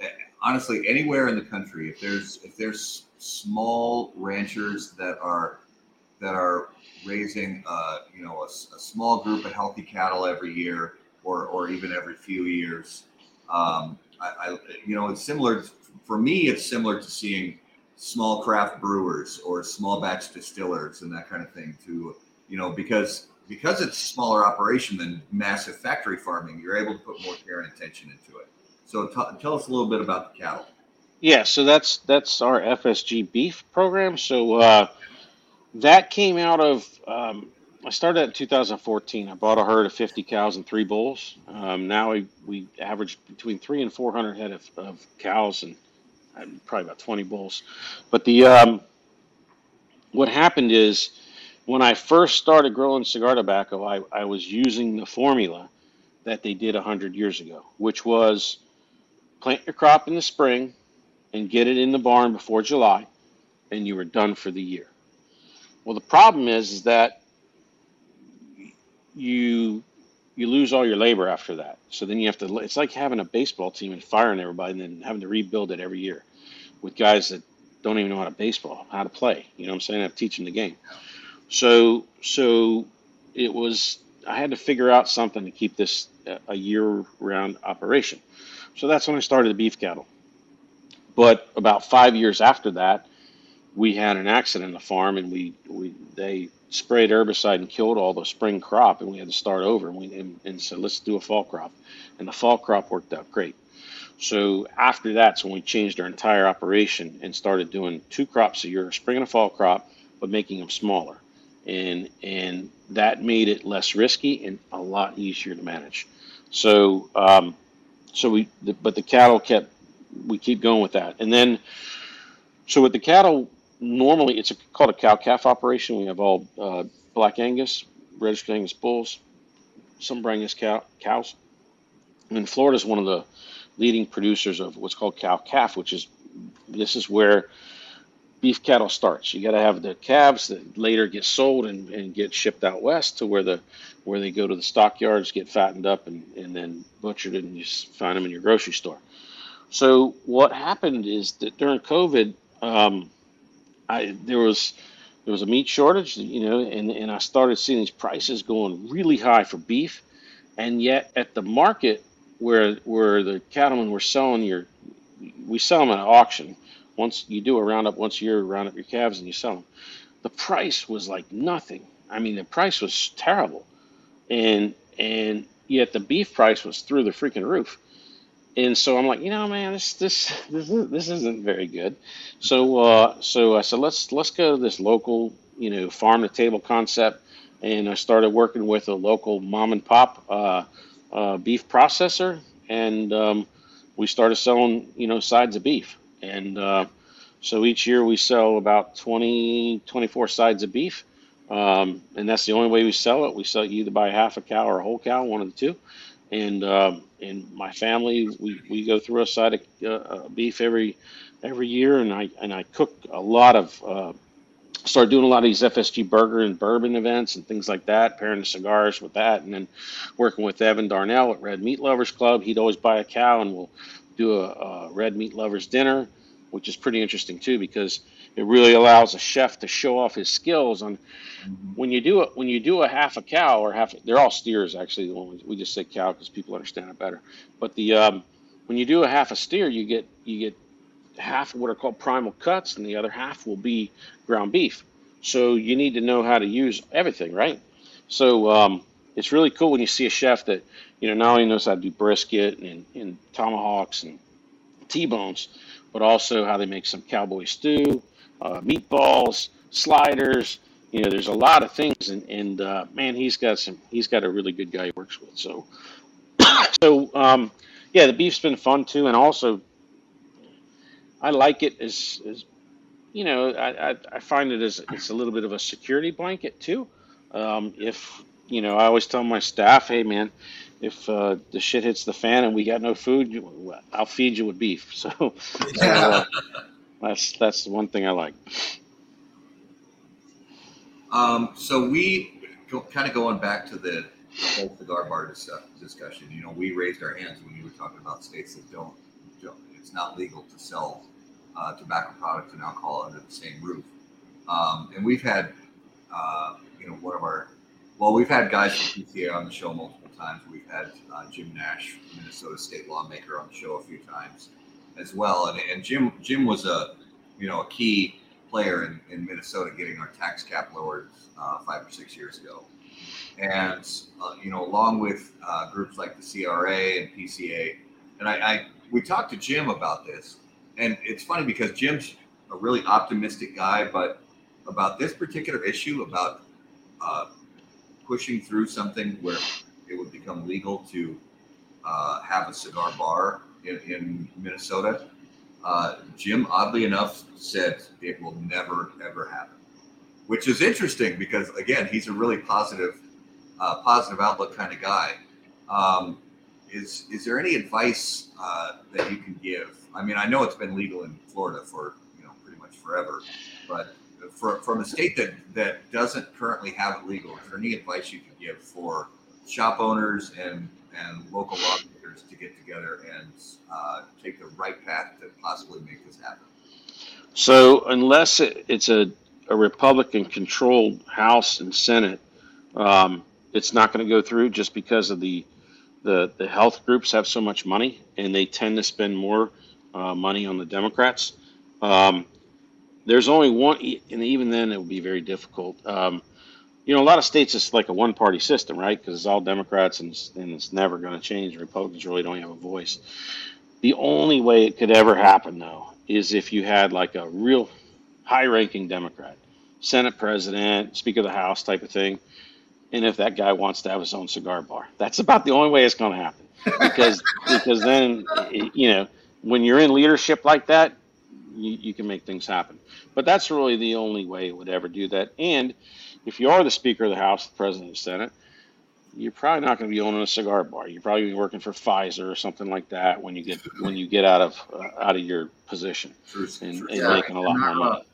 Eh, Honestly, anywhere in the country, if there's, if there's small ranchers that are, that are raising, uh, you know, a small group of healthy cattle every year, or or even every few years. Um, I, I, you know, it's similar for me. It's similar to seeing small craft brewers or small batch distillers and that kind of thing. To you know, because because it's smaller operation than massive factory farming, you're able to put more care and attention into it. So t- tell us a little bit about the cattle. Yeah, so that's that's our FSG beef program. So uh, that came out of um, I started in 2014. I bought a herd of 50 cows and three bulls. Um, now we, we average between three and 400 head of, of cows and, and probably about 20 bulls. But the um, what happened is when I first started growing cigar tobacco, I, I was using the formula that they did 100 years ago, which was plant your crop in the spring and get it in the barn before July, and you were done for the year. Well, the problem is, is that you you lose all your labor after that. So then you have to. It's like having a baseball team and firing everybody, and then having to rebuild it every year with guys that don't even know how to baseball, how to play. You know what I'm saying? I have to teach them the game. So so it was. I had to figure out something to keep this a- year-round operation. So that's when I started the beef cattle but about five years after that, we had an accident on the farm, and we, we they sprayed herbicide and killed all the spring crop, and we had to start over. And we and, and said, let's do a fall crop, and the fall crop worked out great. So after that's when we changed our entire operation and started doing two crops a year, a spring and a fall crop, but making them smaller, and and that made it less risky and a lot easier to manage. So um, so we but the cattle kept we keep going with that, and then so with the cattle normally it's a, called a cow calf operation. We have all uh, black Angus, registered Angus bulls, some Brangus cow, cows. And Florida is one of the leading producers of what's called cow calf, which is this is where beef cattle starts. You got to have the calves that later get sold and, and get shipped out west to where the where they go to the stockyards, get fattened up, and, and then butchered, and you find them in your grocery store. So what happened is that during COVID, um, I there was there was a meat shortage, you know, and, and I started seeing these prices going really high for beef, and yet at the market where where the cattlemen were selling your, we sell them at auction. Once you do a roundup once a year, round up your calves and you sell them. The price was like nothing. I mean, the price was terrible, and and yet the beef price was through the freaking roof and so I'm like, you know, man, this this this, this isn't very good. So uh, so I said, let's let's go to this local, you know, farm to table concept, and I started working with a local mom and pop uh, uh, beef processor, and um, we started selling, you know, sides of beef, and uh, so each year we sell about 20, 24 sides of beef. Um, and that's the only way we sell it. We sell you either buy half a cow or a whole cow, one of the two and um, and my family we, we go through a side of uh, uh, beef every every year, and I and I cook a lot of uh, start doing a lot of these FSG burger and bourbon events and things like that, pairing the cigars with that, and then working with Evan Darnell at Red Meat Lovers Club. He'd always buy a cow, and we'll do a, a Red Meat Lovers dinner, which is pretty interesting too because it really allows a chef to show off his skills on mm-hmm. when you do it when you do a half a cow or half they're all steers actually we just say cow because people understand it better. But the um, when you do a half a steer you get you get half of what are called primal cuts and the other half will be ground beef. So you need to know how to use everything right? So um, it's really cool when you see a chef that you know not only knows how to do brisket and, and tomahawks and t-bones but also how they make some cowboy stew uh, meatballs, sliders. You know, there's a lot of things, and, and uh, man, he's got some. He's got a really good guy he works with. So, so um, yeah, the beef's been fun too, and also I like it as, as you know, I, I, I find it as it's a little bit of a security blanket too. Um, if you know, I always tell my staff, hey man, if uh, the shit hits the fan and we got no food, I'll feed you with beef. So, so uh, that's that's one thing I like. Um, so we kind of going back to the, the whole cigar bar discussion. You know, we raised our hands when you were talking about states that don't, don't it's not legal to sell uh, tobacco products and alcohol under the same roof. Um, and we've had, uh, you know, one of our, well, we've had guys from PCA on the show multiple times. We've had uh, Jim Nash, Minnesota state lawmaker, on the show a few times as well. And, and Jim Jim was a you know a key player in, in Minnesota getting our tax cap lowered uh, five or six years ago. And uh, you know, along with uh, groups like the CRA and PCA, and I, I we talked to Jim about this, and it's funny because Jim's a really optimistic guy, but about this particular issue about uh, pushing through something where it would become legal to uh, have a cigar bar in, in Minnesota. Uh, Jim, oddly enough, said it will never ever happen, which is interesting because again, he's a really positive, uh, positive outlook kind of guy. Um, is is there any advice uh, that you can give? I mean, I know it's been legal in Florida for you know pretty much forever, but for, from a state that that doesn't currently have it legal, is there any advice you can give for shop owners and and local lawmakers to get together and uh, take the right path to possibly make this happen. So, unless it, it's a, a Republican controlled House and Senate, um, it's not going to go through just because of the, the the health groups have so much money and they tend to spend more uh, money on the Democrats. Um, there's only one, and even then it would be very difficult. Um, you know, a lot of states it's like a one-party system, right? Because it's all Democrats, and it's, and it's never going to change. Republicans really don't have a voice. The only way it could ever happen, though, is if you had like a real high-ranking Democrat, Senate president, Speaker of the House type of thing, and if that guy wants to have his own cigar bar, that's about the only way it's going to happen. Because because then you know when you're in leadership like that, you, you can make things happen. But that's really the only way it would ever do that. And if you are the Speaker of the House, the President of the Senate, you're probably not going to be owning a cigar bar. You're probably be working for Pfizer or something like that when you get when you get out of uh, out of your position and, and Yeah, making a lot more money.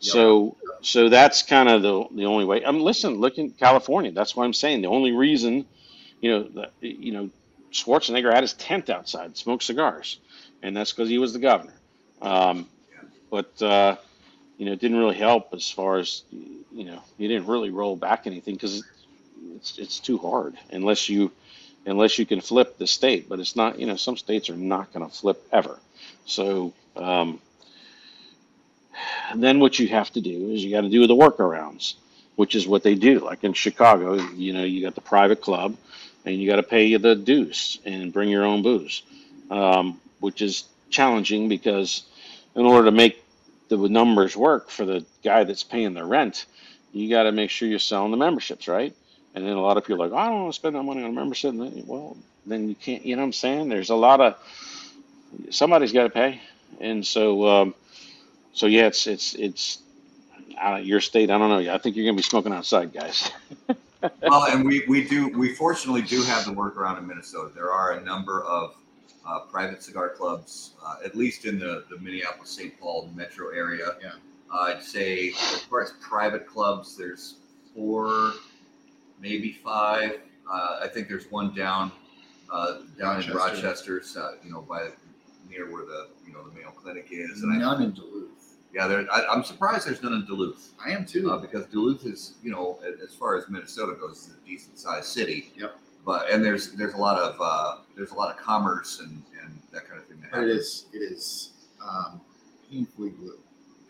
So so that's kind of the the only way. I'm listen, look in California. That's what I'm saying. The only reason, you know, you know, Schwarzenegger had his tent outside, smoked cigars, and that's because he was the governor. Um, but uh, you know, it didn't really help as far as you know, he didn't really roll back anything because it's it's too hard unless you unless you can flip the state. But it's not. You know, some states are not going to flip ever. So. Um, then what you have to do is you got to do the workarounds, which is what they do. Like in Chicago, you know, you got the private club, and you got to pay the dues and bring your own booze, um, which is challenging because in order to make the numbers work for the guy that's paying the rent, you got to make sure you're selling the memberships, right? And then a lot of people are like, I don't want to spend that money on a membership. Then, well, then you can't. You know what I'm saying? There's a lot of somebody's got to pay, and so. Um, so yeah, it's it's it's out of your state. I don't know. I think you're gonna be smoking outside, guys. well, and we, we do we fortunately do have the workaround in Minnesota. There are a number of uh, private cigar clubs, uh, at least in the, the Minneapolis St. Paul metro area. Yeah. Uh, I'd say as far as private clubs, there's four, maybe five. Uh, I think there's one down uh, down in Rochester. Rochester, so, you know, by near where the you know the Mayo Clinic is. And I, None in Duluth. yeah, there, I, I'm surprised there's none in Duluth I am too. uh, because Duluth is, you know, as far as Minnesota goes, is a decent sized city. Yep. But and there's there's a lot of uh, there's a lot of commerce and, and that kind of thing. That but it is it is um, painfully blue.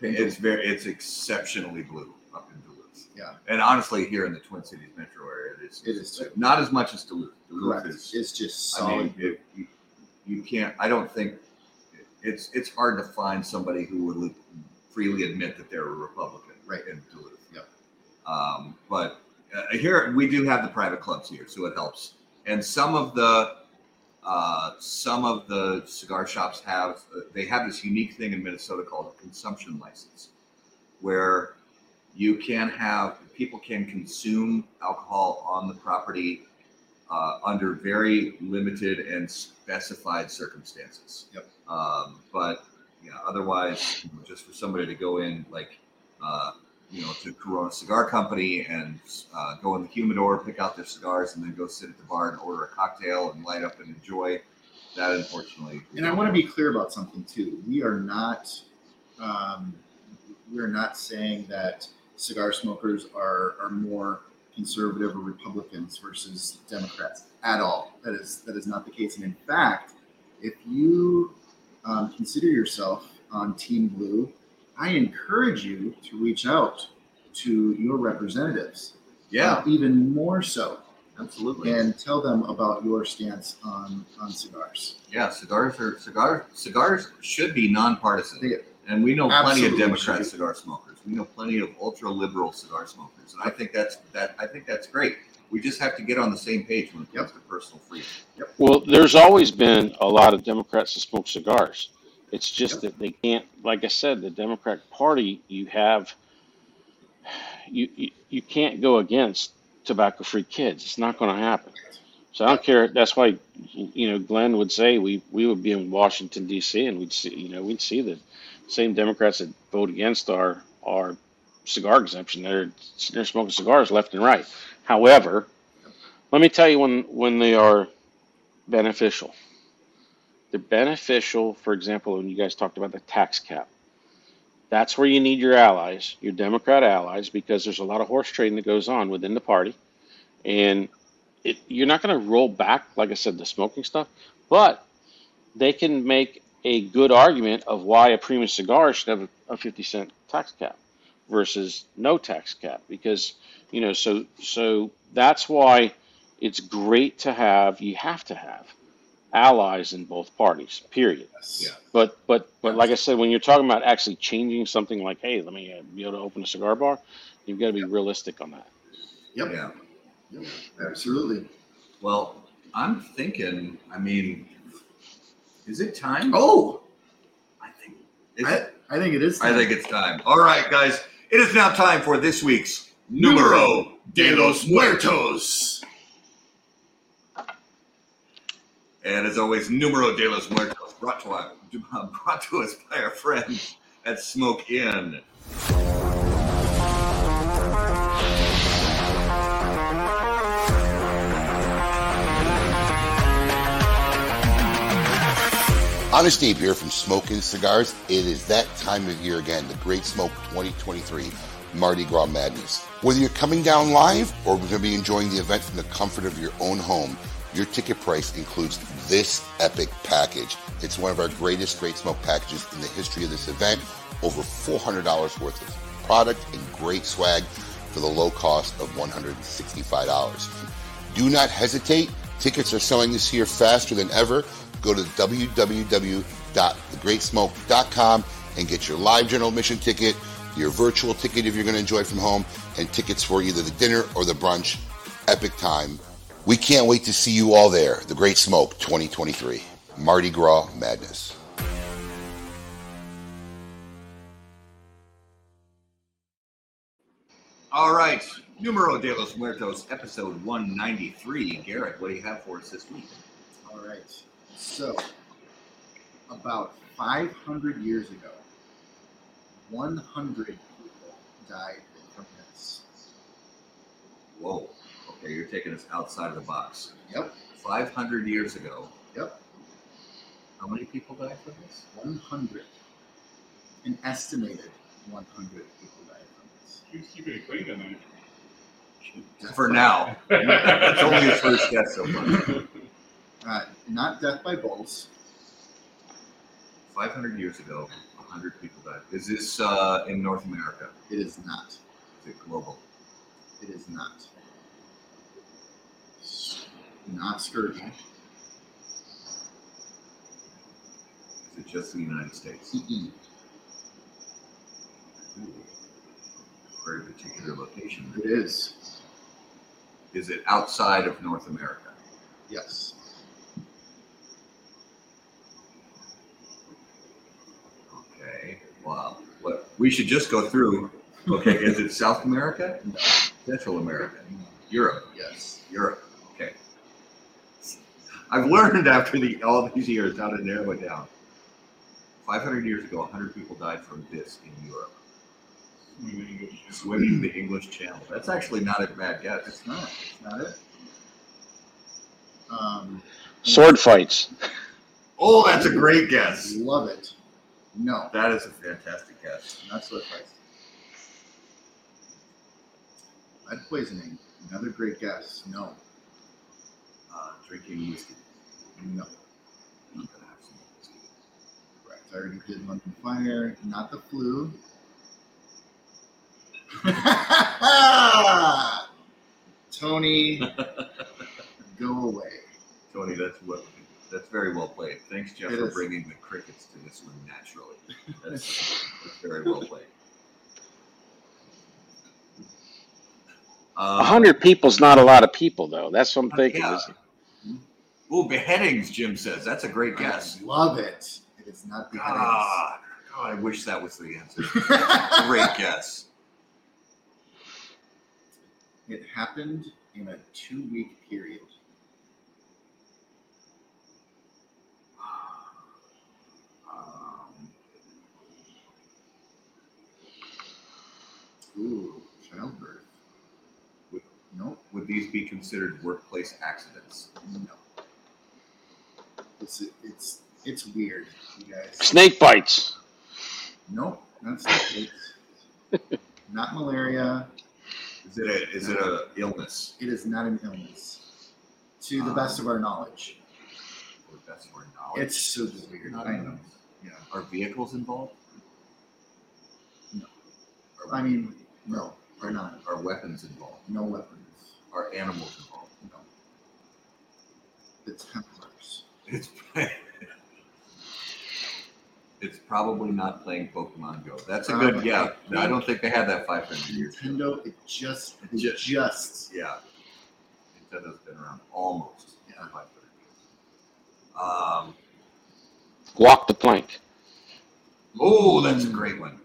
It's very it's exceptionally blue up in Duluth. Yeah. And honestly, here in the Twin Cities metro area, it is. It is too. not as much as Duluth. Duluth Correct. is. It's just I mean, it, you, you can't. I don't think it's it's hard to find somebody who would freely admit that they're a Republican. Right. In Duluth. Yep. Um, but here we do have the private clubs here, so it helps. And some of the uh, some of the cigar shops have uh, they have this unique thing in Minnesota called a consumption license, where you can have people can consume alcohol on the property uh, under very limited and specified circumstances. Yep. Um, but yeah, otherwise, just for somebody to go in like uh, you know to Corona Cigar Company and uh, go in the humidor, pick out their cigars, and then go sit at the bar and order a cocktail and light up and enjoy. That unfortunately. And I want to be clear about something too. We are not, um, we are not saying that cigar smokers are are more conservative or Republicans versus Democrats at all. That is that is not the case. And in fact, if you um, consider yourself on Team Blue, I encourage you to reach out to your representatives. Yeah, uh, even more so, absolutely. and tell them about your stance on on cigars. Yeah, cigars are cigar cigars should be nonpartisan, They- and we know plenty of Absolutely Democrat cigar smokers. We know plenty of ultra liberal cigar smokers, and I think that's that. I think that's great. We just have to get on the same page when it comes to personal freedom. Yep. Well, there's always been a lot of Democrats that smoke cigars. It's just that they can't, like I said, the Democratic Party, you have, you, you, you can't go against tobacco free kids. It's not going to happen. So I don't care. That's why, you know, Glynn would say we, we would be in Washington D.C. and we'd see, you know, we'd see the same Democrats that vote against our our cigar exemption. They're they're smoking cigars left and right. However, let me tell you when when they are beneficial. They're beneficial, for example, when you guys talked about the tax cap. That's where you need your allies, your Democrat allies, because there's a lot of horse trading that goes on within the party. And it, you're not going to roll back, like I said, the smoking stuff, but they can make a good argument of why a premium cigar should have a, a 50 cent tax cap versus no tax cap because you know so so that's why it's great to have you have to have allies in both parties period Yes. Yeah. but but but like i said when you're talking about actually changing something like hey let me uh, be able to open a cigar bar you've got to be realistic on that Yep. Yeah. Yep. Absolutely. Well, I'm thinking. I mean, is it time? Oh, I think. Is I, it? I think it is. I think it's time. All right, guys. It is now time for this week's Numero de los Muertos. And as always, Numero de los Muertos brought to, our, uh, brought to us by our friends at Smoke Inn. Honest Abe here from Smoke Inn Cigars. It is that time of year again, the Great Smoke 2023 Mardi Gras Madness. Whether you're coming down live or we're going to be enjoying the event from the comfort of your own home, your ticket price includes this epic package. It's one of our greatest Great Smoke packages in the history of this event. Over $400 worth of product and great swag for the low cost of $165. Do not hesitate. Tickets are selling this year faster than ever. Go to www.thegreatsmoke.com and get your live general admission ticket, your virtual ticket if you're going to enjoy from home, and tickets for either the dinner or the brunch. Epic time. We can't wait to see you all there. The Great Smoke 2023. Mardi Gras Madness. All right, Numero de los Muertos, episode 193. Garrett, what do you have for us this week? All right. So, about 500 years ago, 100 people died from this. Whoa. Okay, you're taking us outside of the box. Yep. 500 years ago. Yep. How many people died from this? 100. An estimated 100 people died from this. Keeps keeping it clean tonight. For now. That's only his first guess so far. Uh, not death by bulls. 500 years ago, 100 people died. Is this uh, in North America? It is not. Is it global? It is not. Not scurvy. Is it just the United States? Mm-mm. Ooh. Very particular location. It is. Is it outside of North America? Yes. Okay. Wow. What we should just go through. Okay, is it South America? No. Central America? Europe? Yes. Europe. Okay. I've learned after the all these years how to narrow it down. 500 years ago, 100 people died from this in Europe. Swimming the English Channel. That's actually not a bad guess. It's not. It's not it. Um, sword fights Oh, that's a great guess. love it. No, That is a fantastic guess. not sword fights. Lead poisoning. Another great guess. No. Uh, drinking whiskey. No. I'm gonna have some whiskey. Correct. I already did London Fire. Not the flu. Tony, go away. Tony, that's what. That's very well played. Thanks, Jeff, It for is. bringing the crickets to this one naturally. That's, that's very well played. A Um, hundred people's not a lot of people, though. That's what I'm thinking. Yeah. Oh, beheadings, Jim says. That's a great guess. I love it. It is not beheadings. God, God, I wish that was the answer. Great guess. It happened in a two week period. Um, Ooh, childbirth. Would- Nope. would these be considered workplace accidents? No. It's it's it's weird, you guys. Snake bites. Nope, that's not it. Not malaria. Is it a is it a illness? It is not an illness. To the um, best of our knowledge. Or that's for knowledge. It's super weird. not I know. Yeah. Are vehicles involved? No. Are, I mean, no, they're not. are weapons involved? No weapons. Are animals involved? No. The Templars. It's it's probably not playing Pokemon Go. That's a good Probably. yeah. I don't think they had that 500 years ago. Nintendo, it just, it Just- just, Yeah, Nintendo's been around almost Yeah. 500 years. Um, Walk the plank. oh, that's a great one.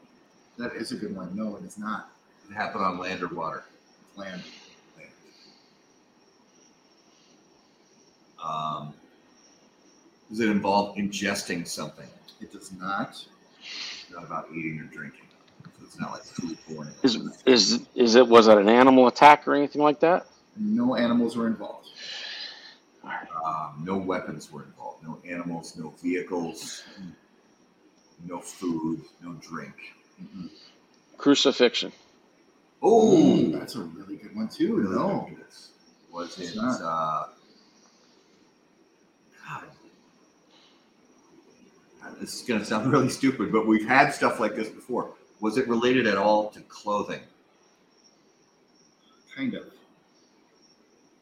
that is a good one. No, it is not. It happened on land or water. Land. Um, does it involve ingesting something? It does not. It's not about eating or drinking. So it's not like food porn. Is is is it was it an animal attack or anything like that? No animals were involved. All right. Um, no weapons were involved. No animals. No vehicles. No food. No drink. Mm-mm. Crucifixion. Oh, Ooh, that's a really good one too. Really No. Was It's it? not. Uh, God. Uh, This is going to sound really stupid, but we've had stuff like this before. Was it related at all to clothing? kind of.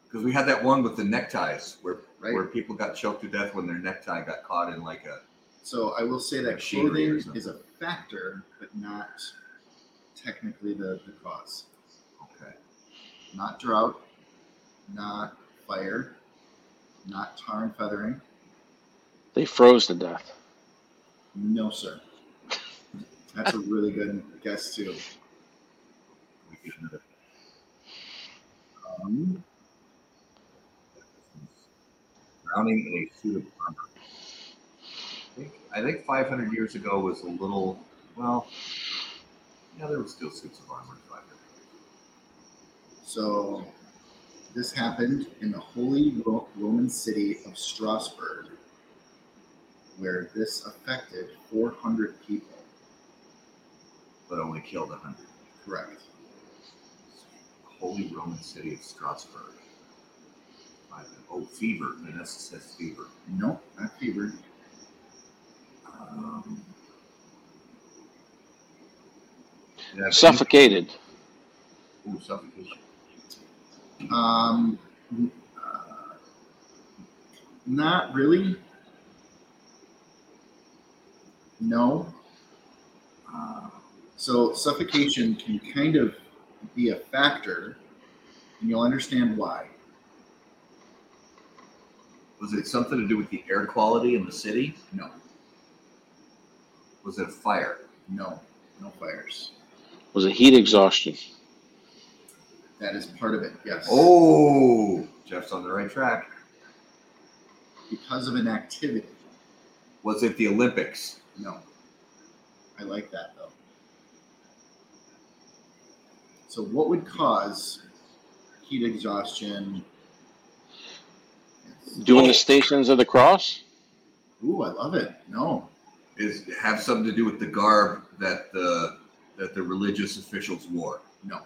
Because we had that one with the neckties where Right. where people got choked to death when their necktie got caught in like a. So I will say that clothing is a factor, but not technically the, the cause. Okay. Not drought, not fire, not tar and feathering. They froze to death. No, sir. That's a really good guess too. Um, Drowning in a suit of armor. I think, I think 500 years ago was a little, well, yeah, there were still suits of armor. 500 so this happened in the Holy Ro- Roman city of Strasbourg, where this affected 400 people. but only killed 100. Correct. Holy Roman city of Strasbourg. Five- Oh, fever. Vanessa says fever. Nope, not fever. Um, yeah, Suffocated. Ooh, suffocation. Um, uh, not really. No. Uh, So suffocation can kind of be a factor, and you'll understand why. was it something to do with the air quality in the city? No, Was it a fire? no, no fires. Was it heat exhaustion? That is part of it. Yes. Oh, Jeff's on the right track. because of an activity. Was it the Olympics? No. I like that though. So, what would cause heat exhaustion? Doing the stations of the cross? Ooh, I love it. No, Is have something to do with the garb that the that the religious officials wore? no,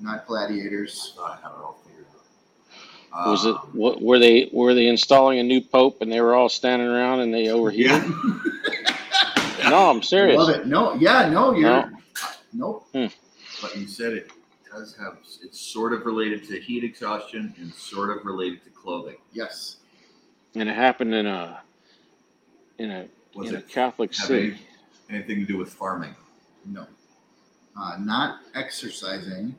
not gladiators. I have it all figured out. Was it Um, what were they were they installing a new pope and they were all standing around and they overheated? Yeah. No, I'm serious. Love it. No, yeah, no, you're. No. Nope. But you said it does have, it's sort of related to heat exhaustion and sort of related to clothing. Yes. And it happened in a in a Was in a it Catholic city. any- anything to do with farming? No. Uh, not exercising,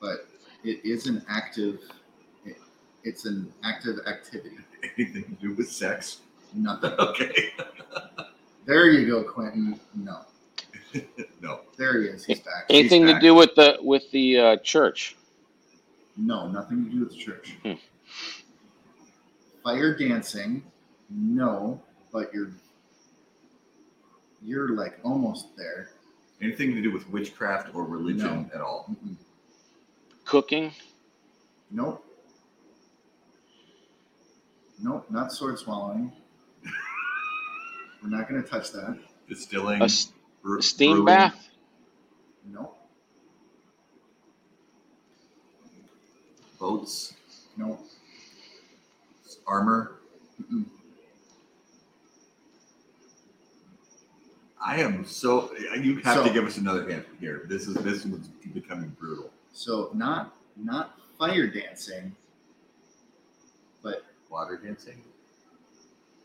but it is an active. It, it's an active activity. Anything to do with sex? Nothing. Okay. There you go, Quentin. No. No. There he is. He's back. Anything to back. do with the with the uh, church? No, nothing to do with the church. Hmm. Fire dancing, no, but you're you're like almost there. Anything to do with witchcraft or religion at all? Mm-mm. Cooking? Nope. Nope, not sword swallowing. We're not going to touch that. Distilling. A s- bre- steam brewing. bath. Nope. Boats. Nope. Armor. Mm-mm. I am so. You have so, to give us another hint here. This is this one's becoming brutal. So not not fire dancing, Water dancing,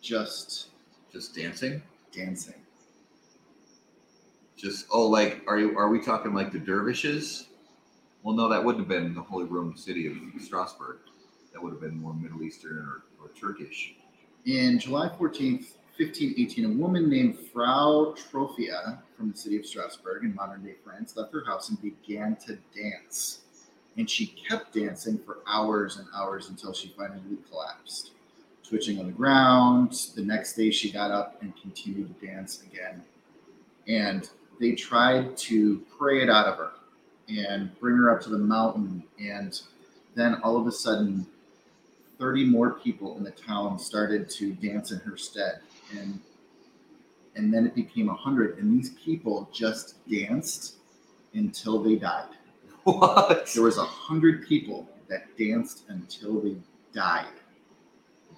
just just dancing, dancing. just oh, like are you? Are we talking like the dervishes? Well, no, that wouldn't have been the Holy Roman city of Strasbourg. That would have been more Middle Eastern or, or Turkish. In July 14th, 1518, a woman named Frau Troffea from the city of Strasbourg in modern day France left her house and began to dance. And she kept dancing for hours and hours until she finally collapsed, twitching on the ground. The next day, she got up and continued to dance again. And they tried to pray it out of her and bring her up to the mountain. And then all of a sudden, 30 more people in the town started to dance in her stead and and then it became 100 and these people just danced until they died What? there was a 100 people that danced until they died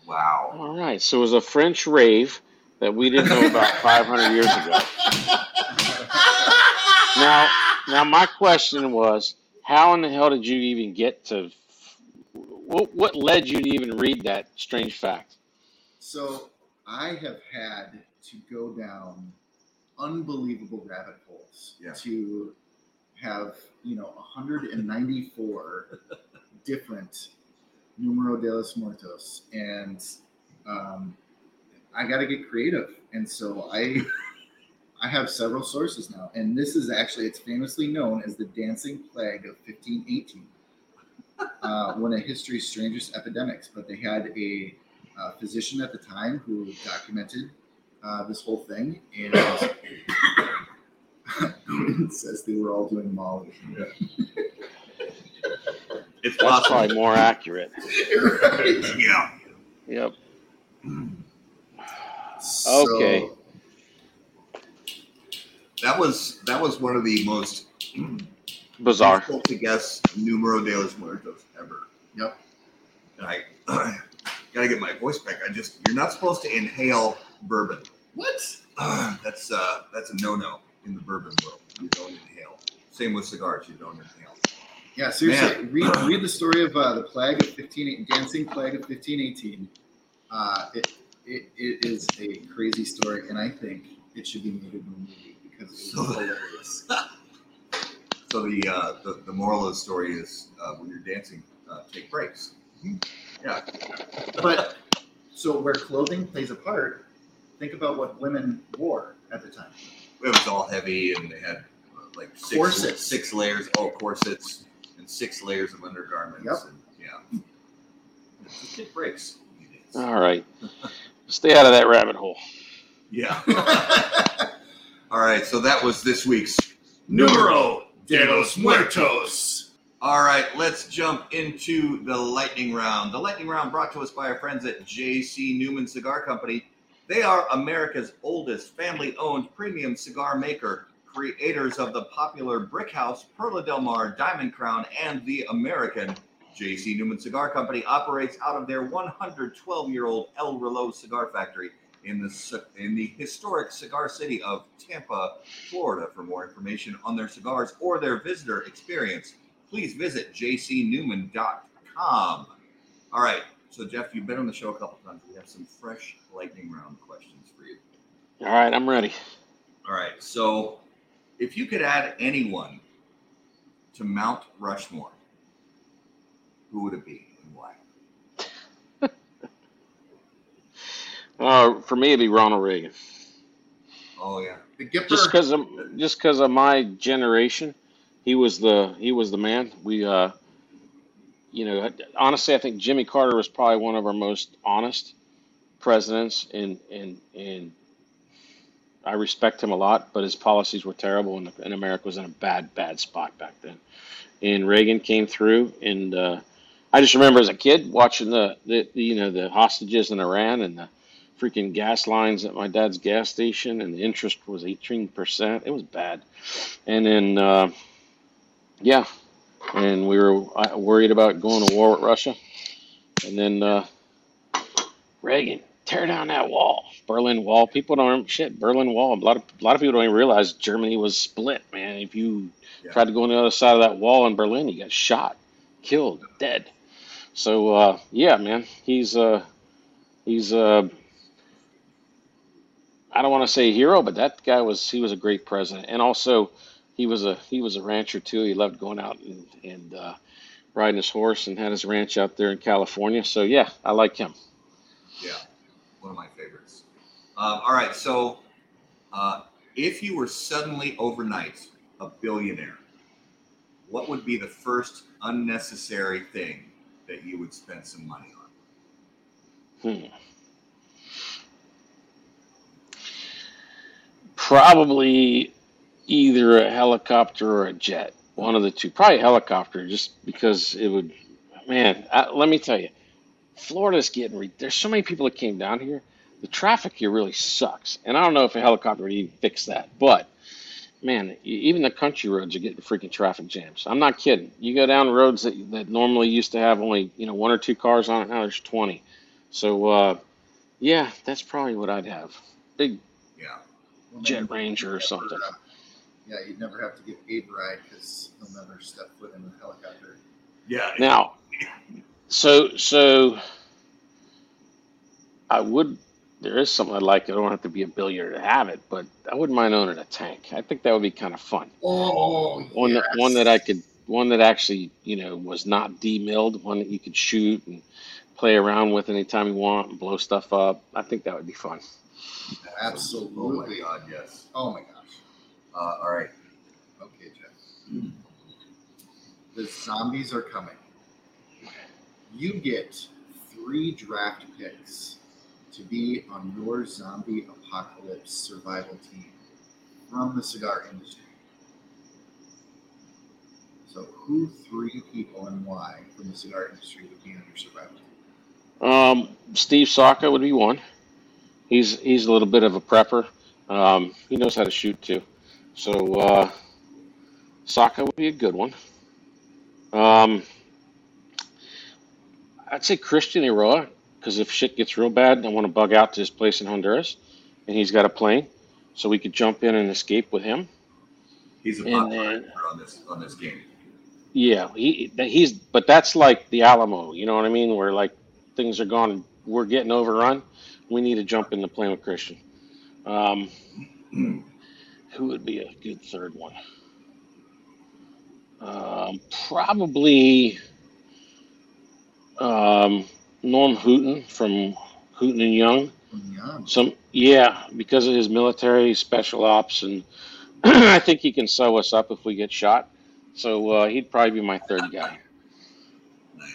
Wow. All right. So it was a French rave that we didn't know about 500 years ago. Now, now my question was, how in the hell did you even get to? What, what led you to even read that strange fact? so i have had to go down unbelievable rabbit holes Yeah. to have you know 194 different numero de los muertos and um, i got to get creative. And so i i have several sources now. And this is actually it's famously known as the dancing plague of 1518 uh, one of history's strangest epidemics but they had a uh, physician at the time who documented uh, this whole thing and it says they were all doing molly It's That's possible. probably more accurate. right. Yeah. Yep. So- Okay. That was that was one of the most Bizarre. difficult to guess numero de los muertos ever. Yep. And I gotta get my voice back. I just you're not supposed to inhale bourbon. What? that's uh that's a no no in the bourbon world. You don't inhale. Same with cigars. You don't inhale. Yeah, seriously. Read, read the story of uh, the plague of 15, dancing plague of 1518. Uh, it, it, it is a crazy story, and I think it should be made into a movie because it's was hilarious. So the uh, the, the moral of the story is uh, when you're dancing, uh, take breaks. Yeah. But so where clothing plays a part, think about what women wore at the time. It was all heavy, and they had uh, like six, Corsets. six layers. Oh, corsets and six layers of undergarments. Yep. And, yeah. Just take breaks. All right. Stay out of that rabbit hole. Yeah. all right. So that was this week's Numero de los Muertos. All right, let's jump into the lightning round. The lightning round brought to us by our friends at JC Newman Cigar Company. They are America's oldest family owned premium cigar maker, creators of the popular Brick House, Perla Del Mar, Diamond Crown, and the American. JC Newman Cigar Company operates out of their 112 year old El Reloj cigar factory in the, in the historic cigar city of Tampa, Florida. For more information on their cigars or their visitor experience, please visit jcnewman.com. All right. So, Jeff, you've been on the show a couple times. We have some fresh lightning round questions for you. All right, I'm ready. All right. So, if you could add anyone to Mount Rushmore, who would it be and why? Uh, for me, it'd be Ronald Reagan. Oh, yeah. Just because of just because of my generation, he was the he was the man. We, uh, you know, honestly, I think Jimmy Carter was probably one of our most honest presidents, and and and I respect him a lot. But his policies were terrible, and, and America was in a bad bad spot back then. And Reagan came through, and uh, I just remember as a kid watching the, the, the you know the hostages in Iran and the freaking gas lines at my dad's gas station, and the interest was eighteen percent. It was bad, and then uh, yeah, and we were uh, worried about going to war with Russia, and then uh, Reagan tear down that wall, Berlin Wall. People don't shit Berlin Wall. A lot of a lot of people don't even realize Germany was split, man. If you Yeah. tried to go on the other side of that wall in Berlin, you got shot, killed, dead. So uh, yeah, man, he's uh, he's uh, I don't want to say hero, but that guy was he was a great president, and also he was a he was a rancher too. He loved going out and and uh, riding his horse and had his ranch out there in California. So yeah, I like him. Yeah, one of my favorites. Um, all right, so uh, if you were suddenly overnight a billionaire, what would be the first unnecessary thing that you would spend some money on? Hmm. Probably either a helicopter or a jet. One of the two. Probably a helicopter, just because it would. Man, I, let me tell you, Florida's getting. Re- There's so many people that came down here. The traffic here really sucks, and I don't know if a helicopter would even fix that. But man, even the country roads are getting freaking traffic jams. I'm not kidding. You go down roads that, that normally used to have only you know one or two cars on it. Now there's 20. So uh, yeah, that's probably what I'd have. Big Yeah, Jet Ranger or something. Yeah, you'd never have to give Abe a ride because he'll never step foot in a helicopter. yeah. Now, so so I would. There is something I'd like. I don't have to be a billionaire to have it, but I wouldn't mind owning a tank. I think that would be kind of fun. Oh, One that one that I could one that actually you know was not demilled. One that you could shoot and play around with anytime you want and blow stuff up. I think that would be fun. Absolutely. Oh my God, yes. Oh my gosh. Uh, all right. Okay, Jeff. The zombies are coming. You get three draft picks to be on your zombie apocalypse survival team from the cigar industry. So, who three people and why from the cigar industry would be on your survival team? Um, Steve Saka would be one. He's he's a little bit of a prepper. Um, he knows how to shoot too. So uh, Saka would be a good one. Um, I'd say Christian Eiroa because if shit gets real bad, I want to bug out to his place in Honduras, and he's got a plane, so we could jump in and escape with him. He's a And then- on this on this game. Yeah, he he's but that's like the Alamo, you know what I mean? Where like things are gone, we're getting overrun. We need to jump in the plane with Christian. Um, who would be a good third one? Um, probably um, Norm Hooten from Hooten and Young. Young. Some yeah, because of his military special ops, and I think he can sew us up if we get shot. So uh, he'd probably be my third guy.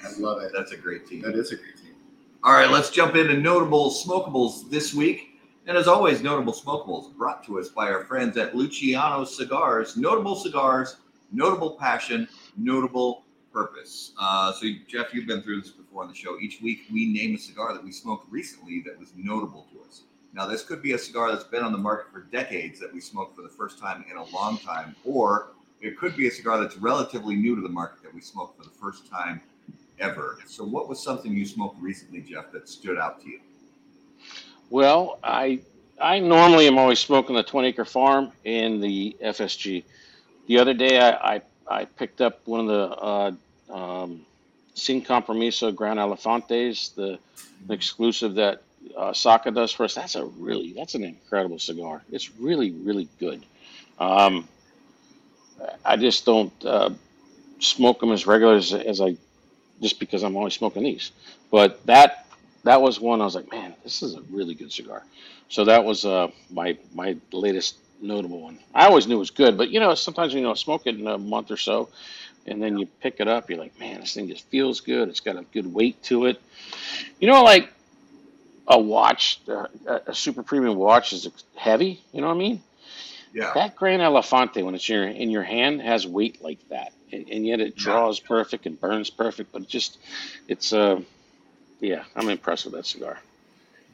I love it. That's a great team. That is a great team. All right, let's jump into notable smokables this week. And as always, notable smokables brought to us by our friends at Luciano Cigars. Notable cigars, notable passion, notable purpose. Uh, so, Jeff, you've been through this before on the show. Each week, we name a cigar that we smoked recently that was notable to us. Now, this could be a cigar that's been on the market for decades that we smoked for the first time in a long time, or it could be a cigar that's relatively new to the market that we smoked for the first time ever. So, what was something you smoked recently, Jeff, that stood out to you? Well, I I normally am always smoking the 20 acre farm and the FSG. The other day, I I, I picked up one of the uh, um, Sin Compromiso Gran Elefantes, the, the exclusive that uh, Saka does for us. That's a really that's an incredible cigar. It's really really good. Um, I just don't uh, smoke them as regular as, as I just because I'm always smoking these. But that that was one I was like, man, this is a really good cigar. So that was uh, my my latest notable one. I always knew it was good, but you know, sometimes you know, smoke it in a month or so, and then you pick it up, you're like, man, this thing just feels good. It's got a good weight to it. You know, like a watch, uh, a a super premium watch is heavy. You know what I mean? Yeah. That Gran Elefante, when it's in your, in your hand, has weight like that, and, and yet it draws perfect and burns perfect. But it just, it's uh, yeah, I'm impressed with that cigar.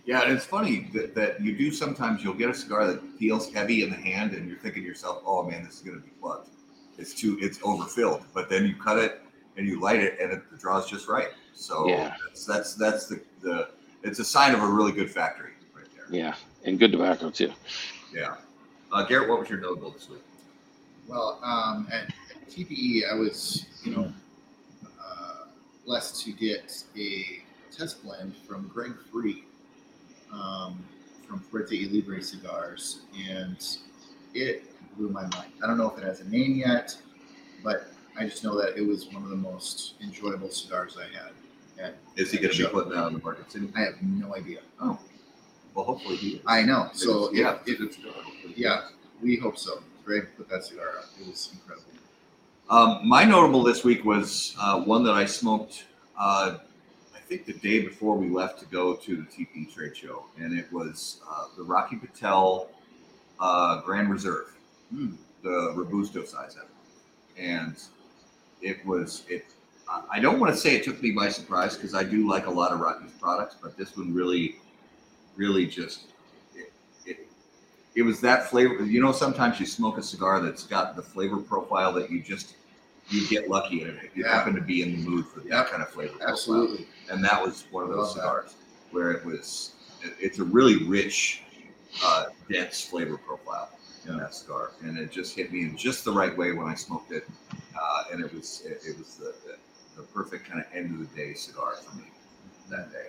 Yeah, and it's funny that, that you do sometimes you'll get a cigar that feels heavy in the hand and you're thinking to yourself, oh man, this is going to be plugged. It's too, it's overfilled. But then you cut it and you light it and it, the draw's just right. So Yeah. that's, that's, that's the, the, it's a sign of a really good factory right there. Yeah, and good tobacco too. Yeah. Uh, Garrett, what was your notable this week? Well, um, at TPE, I was, you know, uh, blessed to get a test blend from Greg Free um, from Fuerte y Libre Cigars, and it blew my mind. I don't know if it has a name yet, but I just know that it was one of the most enjoyable cigars I had. At, Is he going to be putting that on the market soon? I have no idea. Oh, well, hopefully he. is. I know. So It's- yeah, if, it's a good cigar. Hopefully he yeah. we hope so. Greg put that cigar out. It was incredible. Um, my notable this week was uh, one that I smoked, uh, think the day before we left to go to the TP trade show, and it was uh, the Rocky Patel uh, Grand Reserve, Mm. the Robusto size of it, and it was it. I- don't want to say it took me by surprise because I do like a lot of Rocky's products, but this one really, really just it, it it was that flavor. You know, sometimes you smoke a cigar that's got the flavor profile that you just you get lucky and if You Yeah. happen to be in the mood for that kind of flavor. profile. Absolutely. And that was one of those Love that. cigars where it was. It, it's a really rich, uh, dense flavor profile in that cigar, and it just hit me in just the right way when I smoked it, uh, and it was it, it was the, the the perfect kind of end of the day cigar for me that day.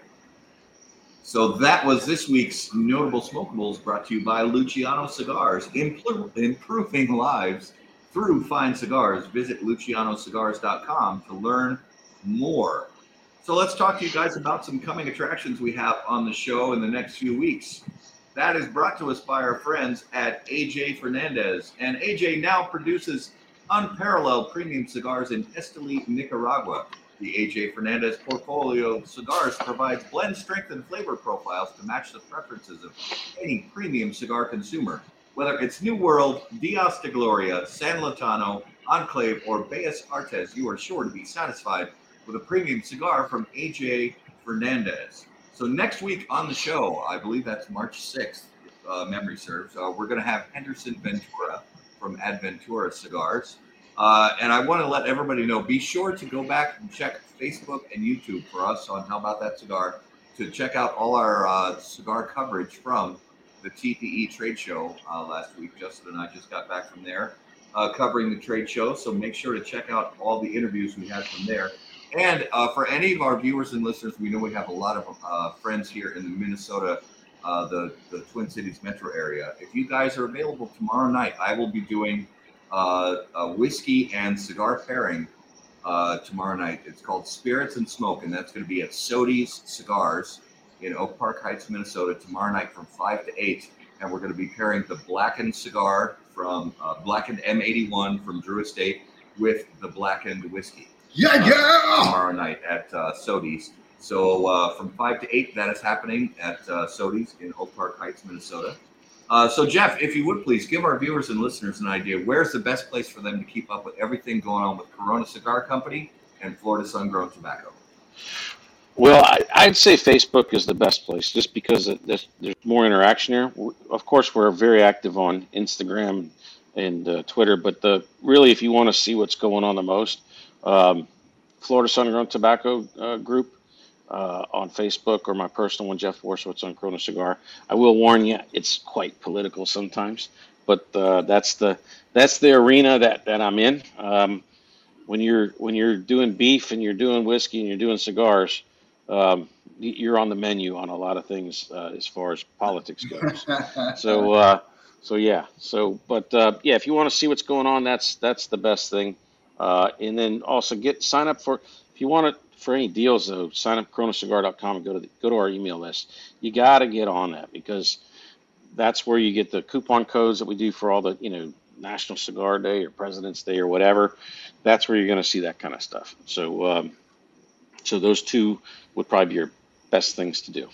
So that was this week's notable smokables brought to you by Luciano Cigars, improving lives through fine cigars. Visit lucianocigars.com to learn more. So let's talk to you guys about some coming attractions we have on the show in the next few weeks. That is brought to us by our friends at AJ Fernandez. And AJ now produces unparalleled premium cigars in Esteli, Nicaragua. The AJ Fernandez portfolio of cigars provides blend strength and flavor profiles to match the preferences of any premium cigar consumer. Whether it's New World, Dias de Gloria, San Lotano, Enclave, or Bellas Artes, you are sure to be satisfied with a premium cigar from AJ Fernandez. So next week on the show, I believe that's March 6th, if uh, memory serves, uh, we're going to have Henderson Ventura from Adventura Cigars. Uh, and I want to let everybody know, be sure to go back and check Facebook and YouTube for us on How About That Cigar to check out all our uh, cigar coverage from the TPE trade show uh, last week. Justin and I just got back from there uh, covering the trade show. So make sure to check out all the interviews we had from there. And uh, for any of our viewers and listeners, we know we have a lot of uh, friends here in the Minnesota, uh, the, the Twin Cities metro area. If you guys are available tomorrow night, I will be doing uh, a whiskey and cigar pairing tomorrow night. It's called Spirits and Smoke, and that's going to be at Sodi's Cigars in Oak Park Heights, Minnesota, tomorrow night from 5 to 8. And we're going to be pairing the blackened cigar from uh, blackened M81 from Drew Estate with the blackened whiskey Yeah, yeah. tomorrow night at uh, Sodi's. So uh, from 5 to 8, that is happening at uh, Sodi's in Oak Park Heights, Minnesota. Uh, so, Jeff, if you would please give our viewers and listeners an idea where's the best place for them to keep up with everything going on with Corona Cigar Company and Florida Sun Grown Tobacco. Well, I, I'd say Facebook is the best place just because there's, there's more interaction here. W- Of course, we're very active on Instagram and uh, Twitter, but the really, if you want to see what's going on the most, um, Florida Sun Grown Tobacco uh, group uh, on Facebook or my personal one, Jeff Borysiewicz on Corona Cigar. I will warn you, it's quite political sometimes, but uh, that's the that's the arena that, that I'm in. Um, when you're when you're doing beef and you're doing whiskey and you're doing cigars, um, you're on the menu on a lot of things uh, as far as politics goes. so uh, so yeah. So but uh, yeah, if you want to see what's going on, that's that's the best thing. Uh, and then also get sign up for if you want it for any deals though, sign up coronacigar.com and go to the, go to our email list. You got to get on that because that's where you get the coupon codes that we do for all the you know National Cigar Day or President's Day or whatever. That's where you're going to see that kind of stuff. So um, so those two would probably be your best things to do.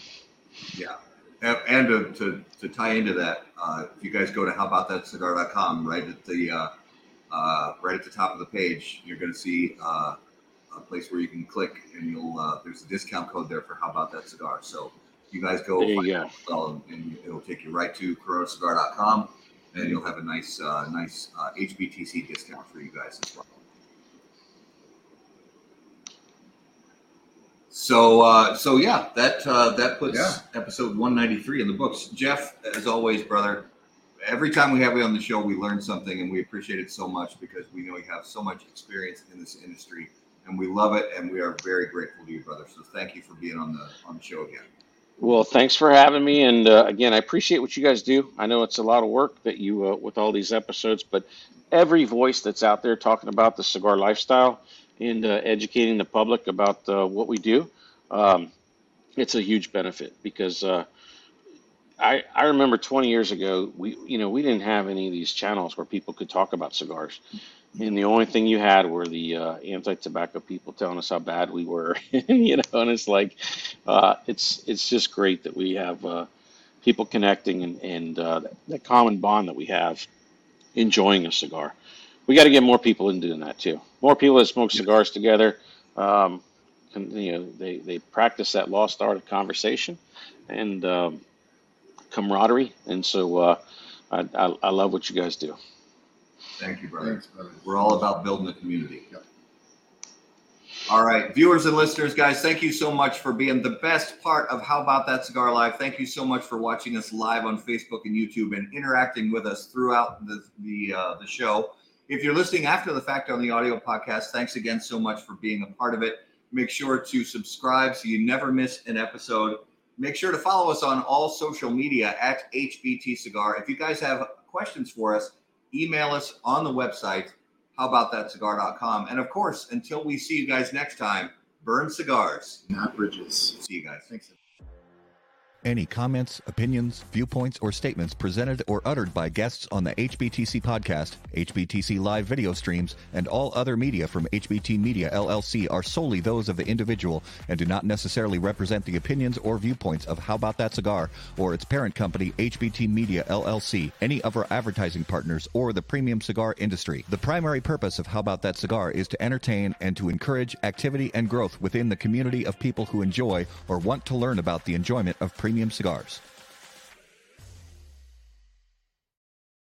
Yeah. And, to, to, to tie into that, uh, if you guys go to howaboutthatcigar.com, right at the uh, uh, right at the top of the page, you're going to see uh, a place where you can click, and you'll uh, there's a discount code there for how about that cigar. So you guys go There you find go. and, it'll take you right to coronacigar.com, and you'll have a nice uh, nice uh, HBTC discount for you guys as well. So, uh, so yeah, that uh, that puts Yeah. episode 193 in the books. Jeff, as always, brother. Every time we have you on the show, we learn something, and we appreciate it so much because we know you have so much experience in this industry, and we love it, and we are very grateful to you, brother. So, thank you for being on the on the show again. Well, thanks for having me, and uh, again, I appreciate what you guys do. I know it's a lot of work that you uh, with all these episodes, but every voice that's out there talking about the cigar lifestyle and uh, educating the public about uh, what we do, um, it's a huge benefit because uh, I I remember 20 years ago, we you know we didn't have any of these channels where people could talk about cigars. And the only thing you had were the uh, anti-tobacco people telling us how bad we were, you know. And it's like, uh, it's it's just great that we have uh, people connecting and and that common bond that we have, enjoying a cigar. We got to get more people in doing that too. More people that smoke cigars together. Um, and, you know, they they practice that lost art of conversation and um, camaraderie. And so uh, I, I I love what you guys do. Thank you, brother. Thanks, brother. We're all about building a community. Yep. All right, viewers and listeners, guys, thank you so much for being the best part of How About That Cigar Live. Thank you so much for watching us live on Facebook and YouTube and interacting with us throughout the the uh, the show. If you're listening after the fact on the audio podcast, thanks again so much for being a part of it. Make sure to subscribe so you never miss an episode. Make sure to follow us on all social media at HBT Cigar. If you guys have questions for us, email us on the website, howaboutthatcigar.com. And of course, until we see you guys next time, burn cigars. Not bridges. See you guys. Thanks. Any comments, opinions, viewpoints, or statements presented or uttered by guests on the HBTC podcast, HBTC live video streams, and all other media from HBT Media LLC are solely those of the individual and do not necessarily represent the opinions or viewpoints of How About That Cigar or its parent company, HBT Media LLC, any of our advertising partners, or the premium cigar industry. The primary purpose of How About That Cigar is to entertain and to encourage activity and growth within the community of people who enjoy or want to learn about the enjoyment of premium cigars.